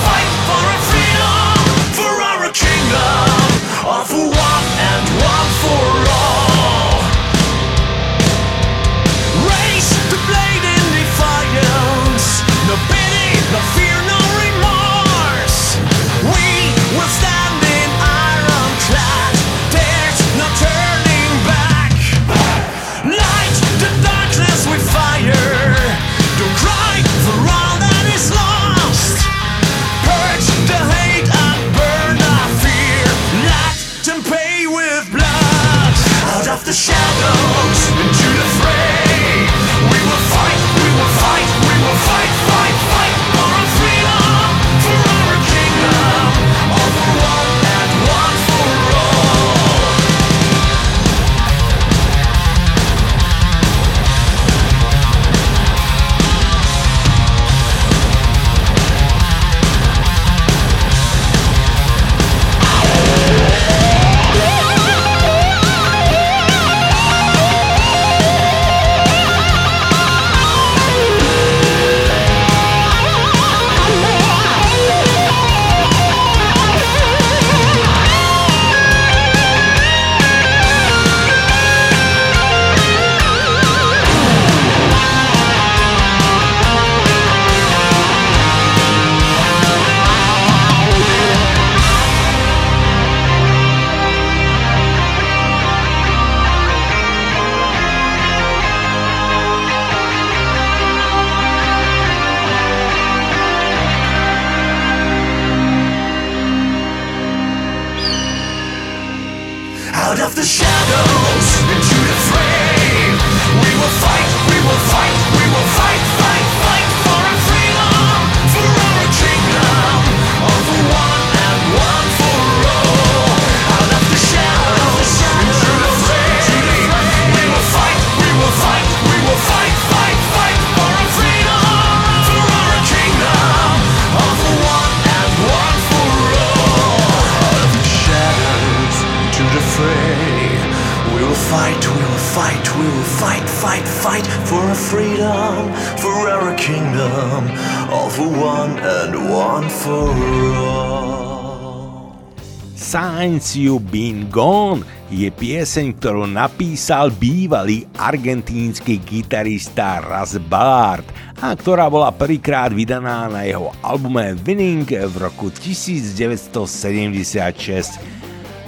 pieseň, ktorú napísal bývalý argentínsky gitarista Raz Ballard a ktorá bola prvýkrát vydaná na jeho albume Winning v roku 1976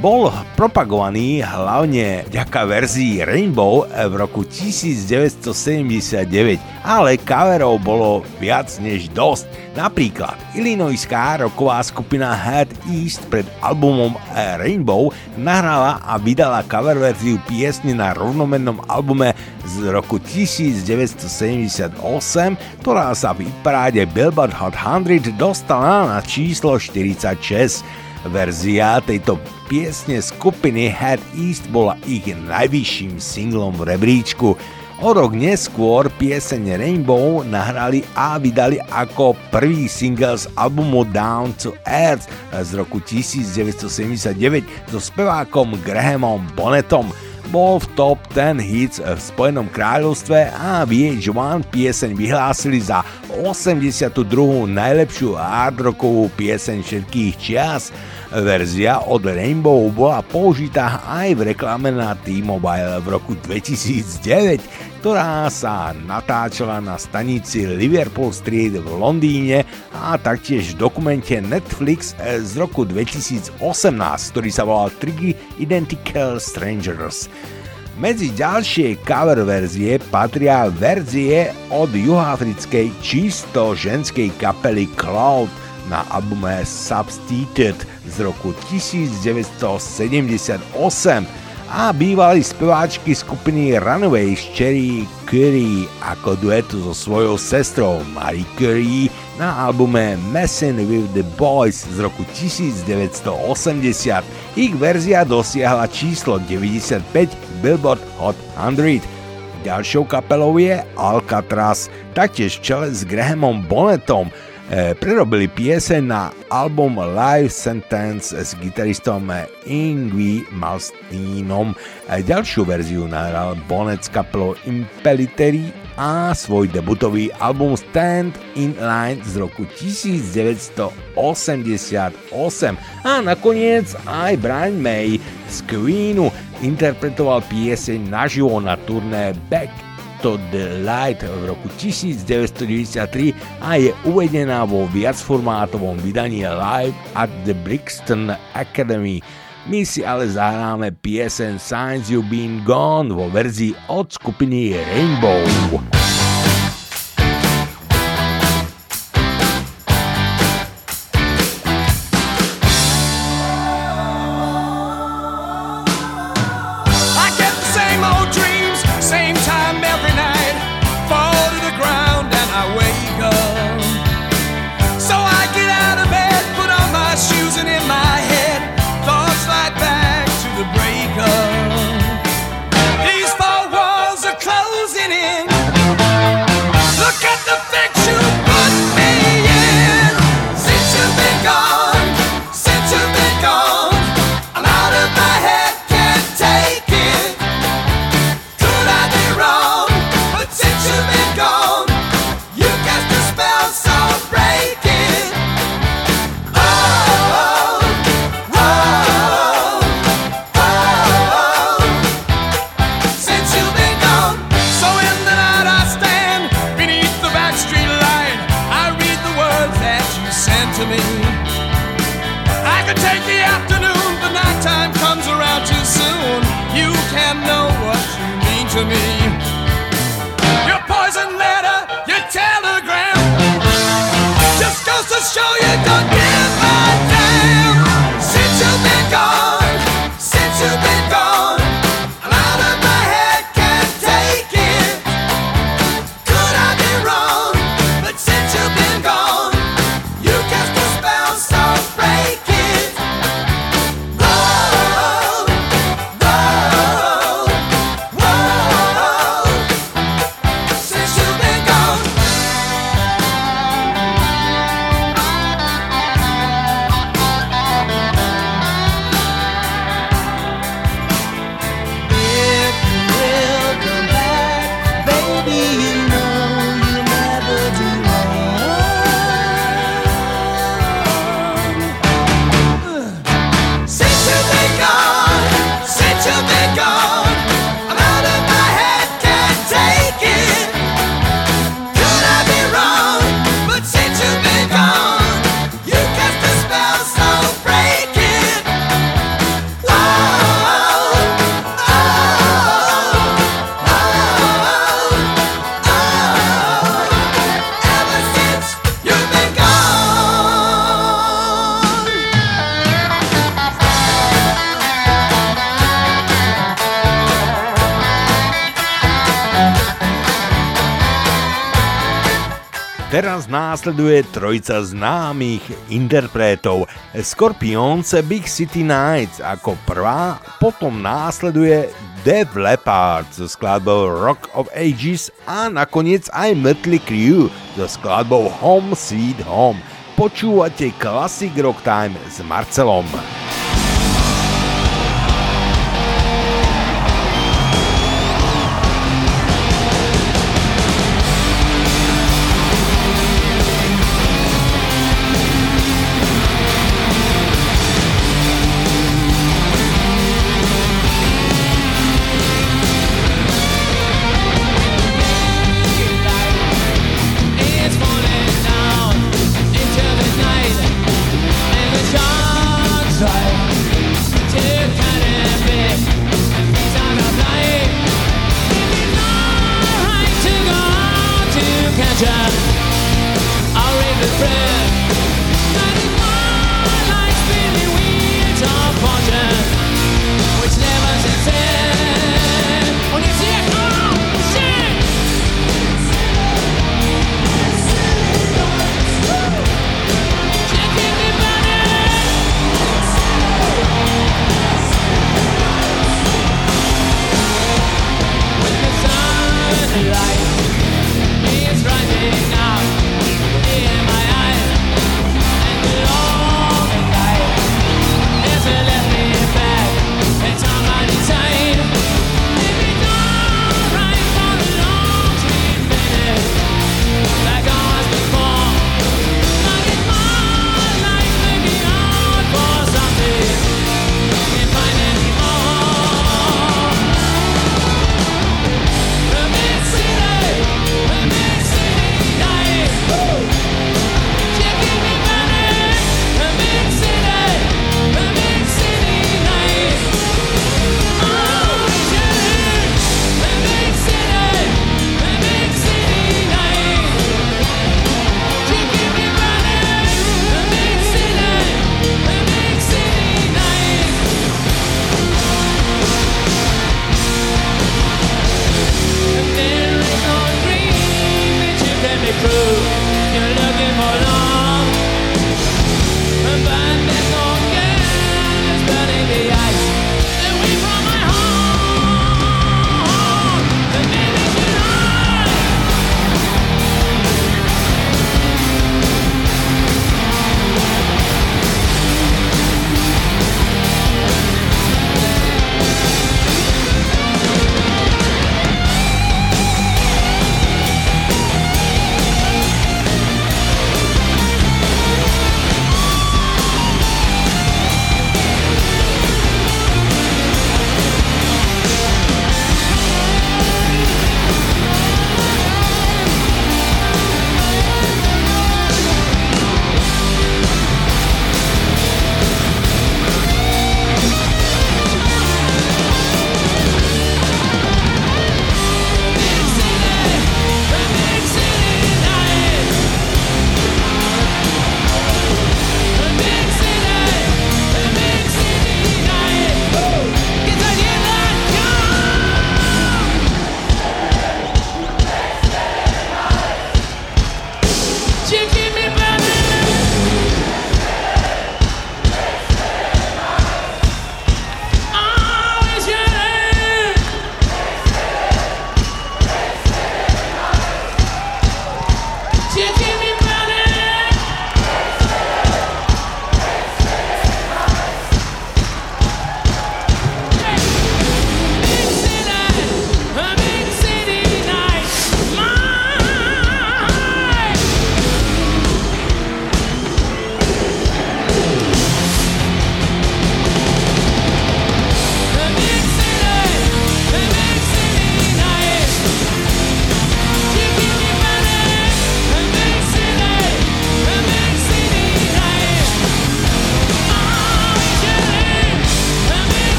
bol propagovaný hlavne vďaka verzii Rainbow v roku 1979, ale coverov bolo viac než dosť. Napríklad Illinoiská roková skupina Head East pred albumom Rainbow nahrala a vydala cover verziu piesne na rovnomennom albume z roku 1978, ktorá sa v paráde Billboard Hot 100 dostala na číslo 46. Verzia tejto piesne skupiny Head East bola ich najvyšším singlom v rebríčku. O rok neskôr pieseň Rainbow nahrali a vydali ako prvý single z albumu Down to Earth z roku 1979 so spevákom Grahamom Bonnettom. Bol v top 10 hits v Spojenom kráľovstve a VH1 pieseň vyhlásili za 82. najlepšiu hard rockovú pieseň všetkých čias. Verzia od Rainbow bola použitá aj v reklame na T-Mobile v roku 2009, ktorá sa natáčala na stanici Liverpool Street v Londýne a taktiež v dokumente Netflix z roku 2018, ktorý sa volal Tricky Identical Strangers. Medzi ďalšie cover verzie patria verzie od juhoafrickej čisto ženskej kapely Cloud na albume Substituted z roku 1978 a bývali speváčky skupiny Runaways Cherry Curry ako duetu so svojou sestrou Marie Curie na albume Messin with the Boys z roku 1980. Ich verzia dosiahla číslo 95 Billboard Hot 100. Ďalšou kapelou je Alcatraz, taktiež v čele s Grahamom Bonnettom, E, prerobili pieseň na album Live Sentence s gitaristom Ingvi Malstínom. E, ďalšiu verziu nahral Bonnet s kapelou Impeliteri a svoj debutový album Stand in Line z roku 1988. A nakoniec aj Brian May z Queenu interpretoval pieseň naživo na turné Back to the Light v roku 1993 a je uvedená vo viacformátovom vydaní Live at the Brixton Academy. My si ale zahráme piesen Signs You've Been Gone vo verzii od skupiny Rainbow. Následuje trojica známych interpretov Scorpions Big City Nights ako prvá, potom následuje Def Leppard so skladbou Rock of Ages a nakoniec aj Mötley Crüe so skladbou Home Sweet Home. Počúvate Classic Rock Time s Marcelom.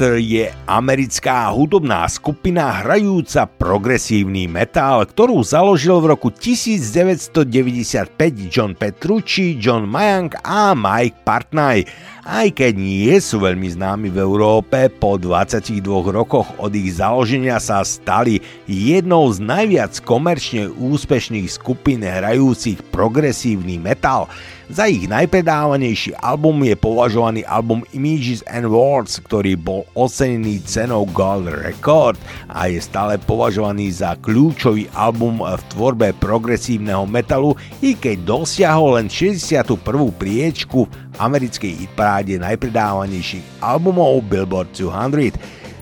Theater je americká hudobná skupina hrajúca progresívny metal, ktorú založil v roku 1995 John Petrucci, John Mayank a Mike Partnaj. Aj keď nie sú veľmi známi v Európe, po 22 rokoch od ich založenia sa stali jednou z najviac komerčne úspešných skupín hrajúcich progresívny metal. Za ich najpredávanejší album je považovaný album Images and Words, ktorý bol ocenený cenou Gold Record a je stále považovaný za kľúčový album v tvorbe progresívneho metalu, i keď dosiahol len 61. priečku v americkej hitparáde najpredávanejších albumov Billboard 200.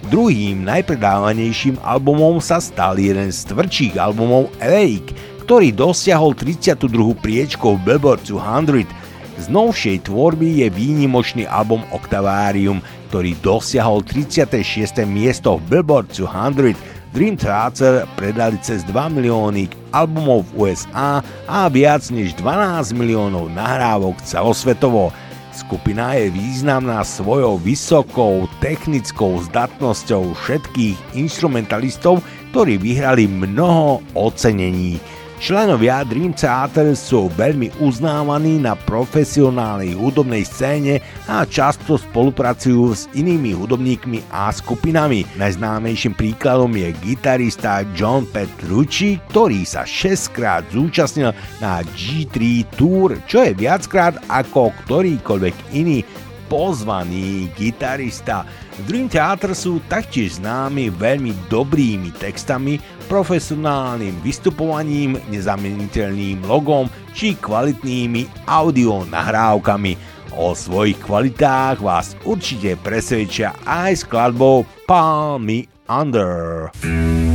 Druhým najpredávanejším albumom sa stal jeden z tvrdších albumov Awake, ktorý dosiahol 32. priečkou Billboard 200. Z novšej tvorby je výnimočný album Octavarium, ktorý dosiahol 36. miesto v Billboard 200. Dream Theater predali cez 2 milióny albumov v USA a viac než 12 miliónov nahrávok celosvetovo. Skupina je významná svojou vysokou technickou zdatnosťou všetkých instrumentalistov, ktorí vyhrali mnoho ocenení. Členovia Dream Theater sú veľmi uznávaní na profesionálnej hudobnej scéne a často spolupracujú s inými hudobníkmi a skupinami. Najznámejším príkladom je gitarista John Petrucci, ktorý sa 6 krát zúčastnil na G3 Tour, čo je viackrát ako ktorýkoľvek iný pozvaný gitarista. Dream Theater sú taktiež známi veľmi dobrými textami, profesionálnym vystupovaním, nezameniteľným logom či kvalitnými audio nahrávkami. O svojich kvalitách vás určite presvedčia aj skladbou Palm Me Under. Je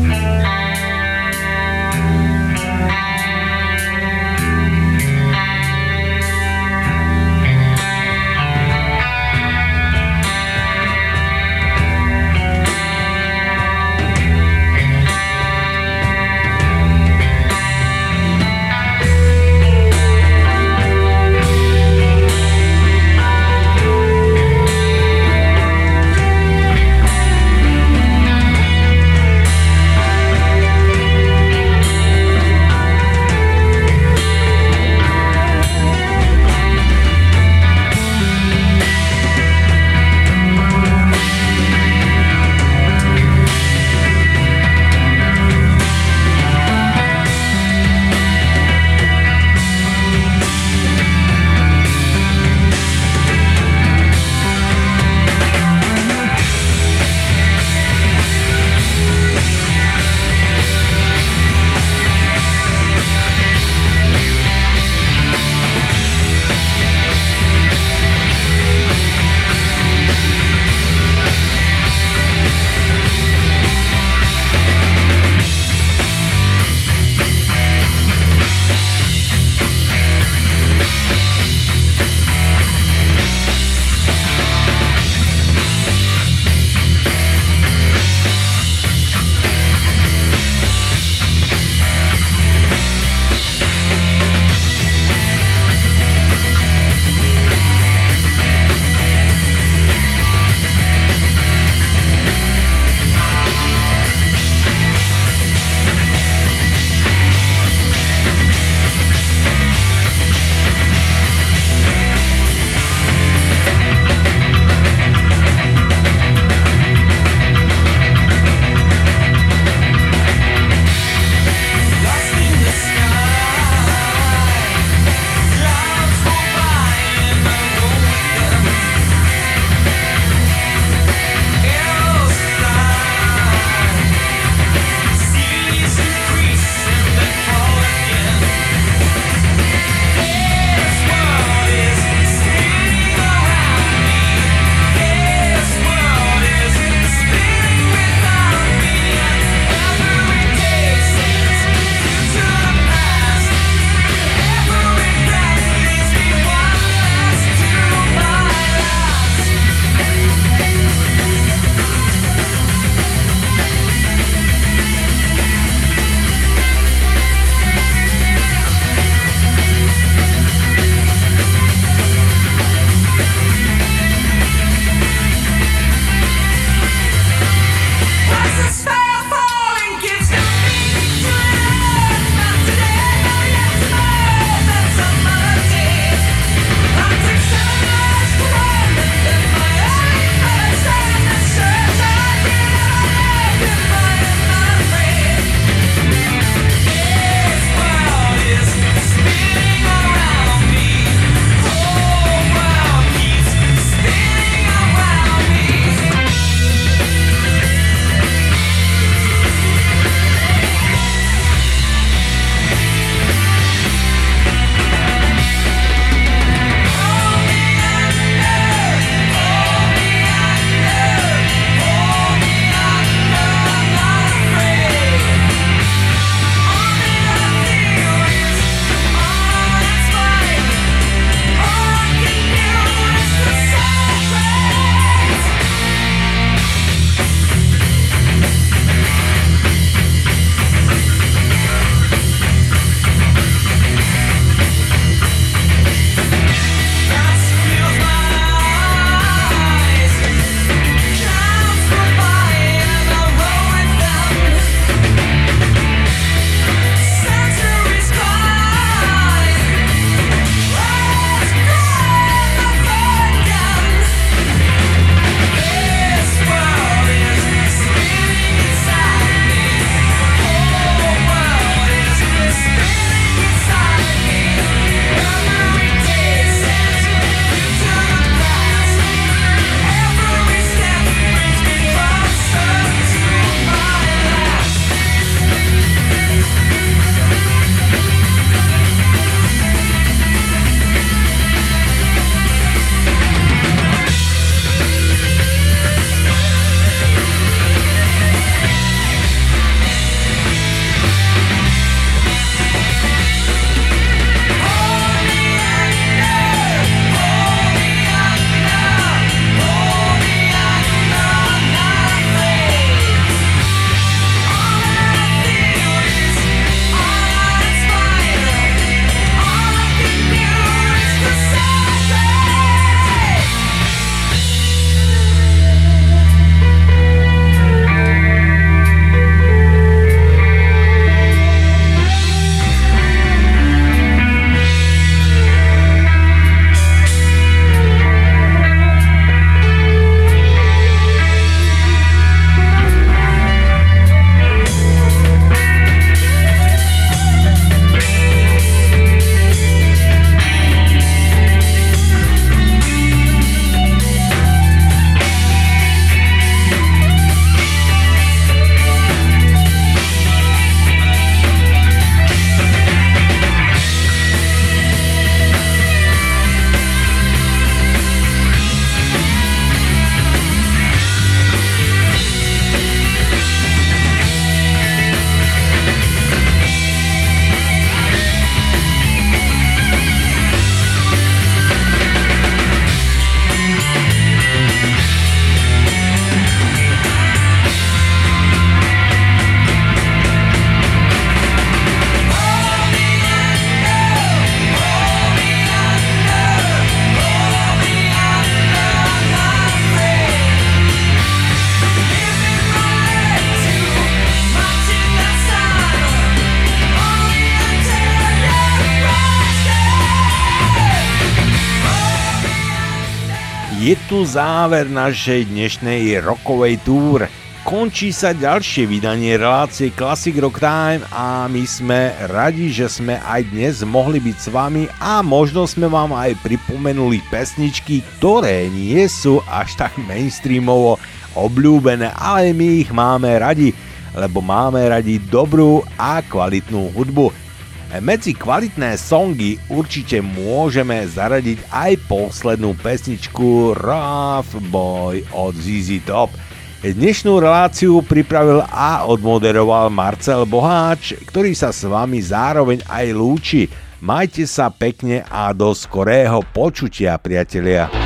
záver našej dnešnej rokovej túr. Končí sa ďalšie vydanie relácie Classic Rock Time a my sme radi, že sme aj dnes mohli byť s vami a možno sme vám aj pripomenuli pesničky, ktoré nie sú až tak mainstreamovo obľúbené, ale my ich máme radi, lebo máme radi dobrú a kvalitnú hudbu. Medzi kvalitné songy určite môžeme zaradiť aj poslednú pesničku Rough Boy od ZZ Top – Dnešnú reláciu pripravil a odmoderoval Marcel Boháč, ktorý sa s vami zároveň aj lúči. Majte sa pekne a do skorého počutia, priatelia.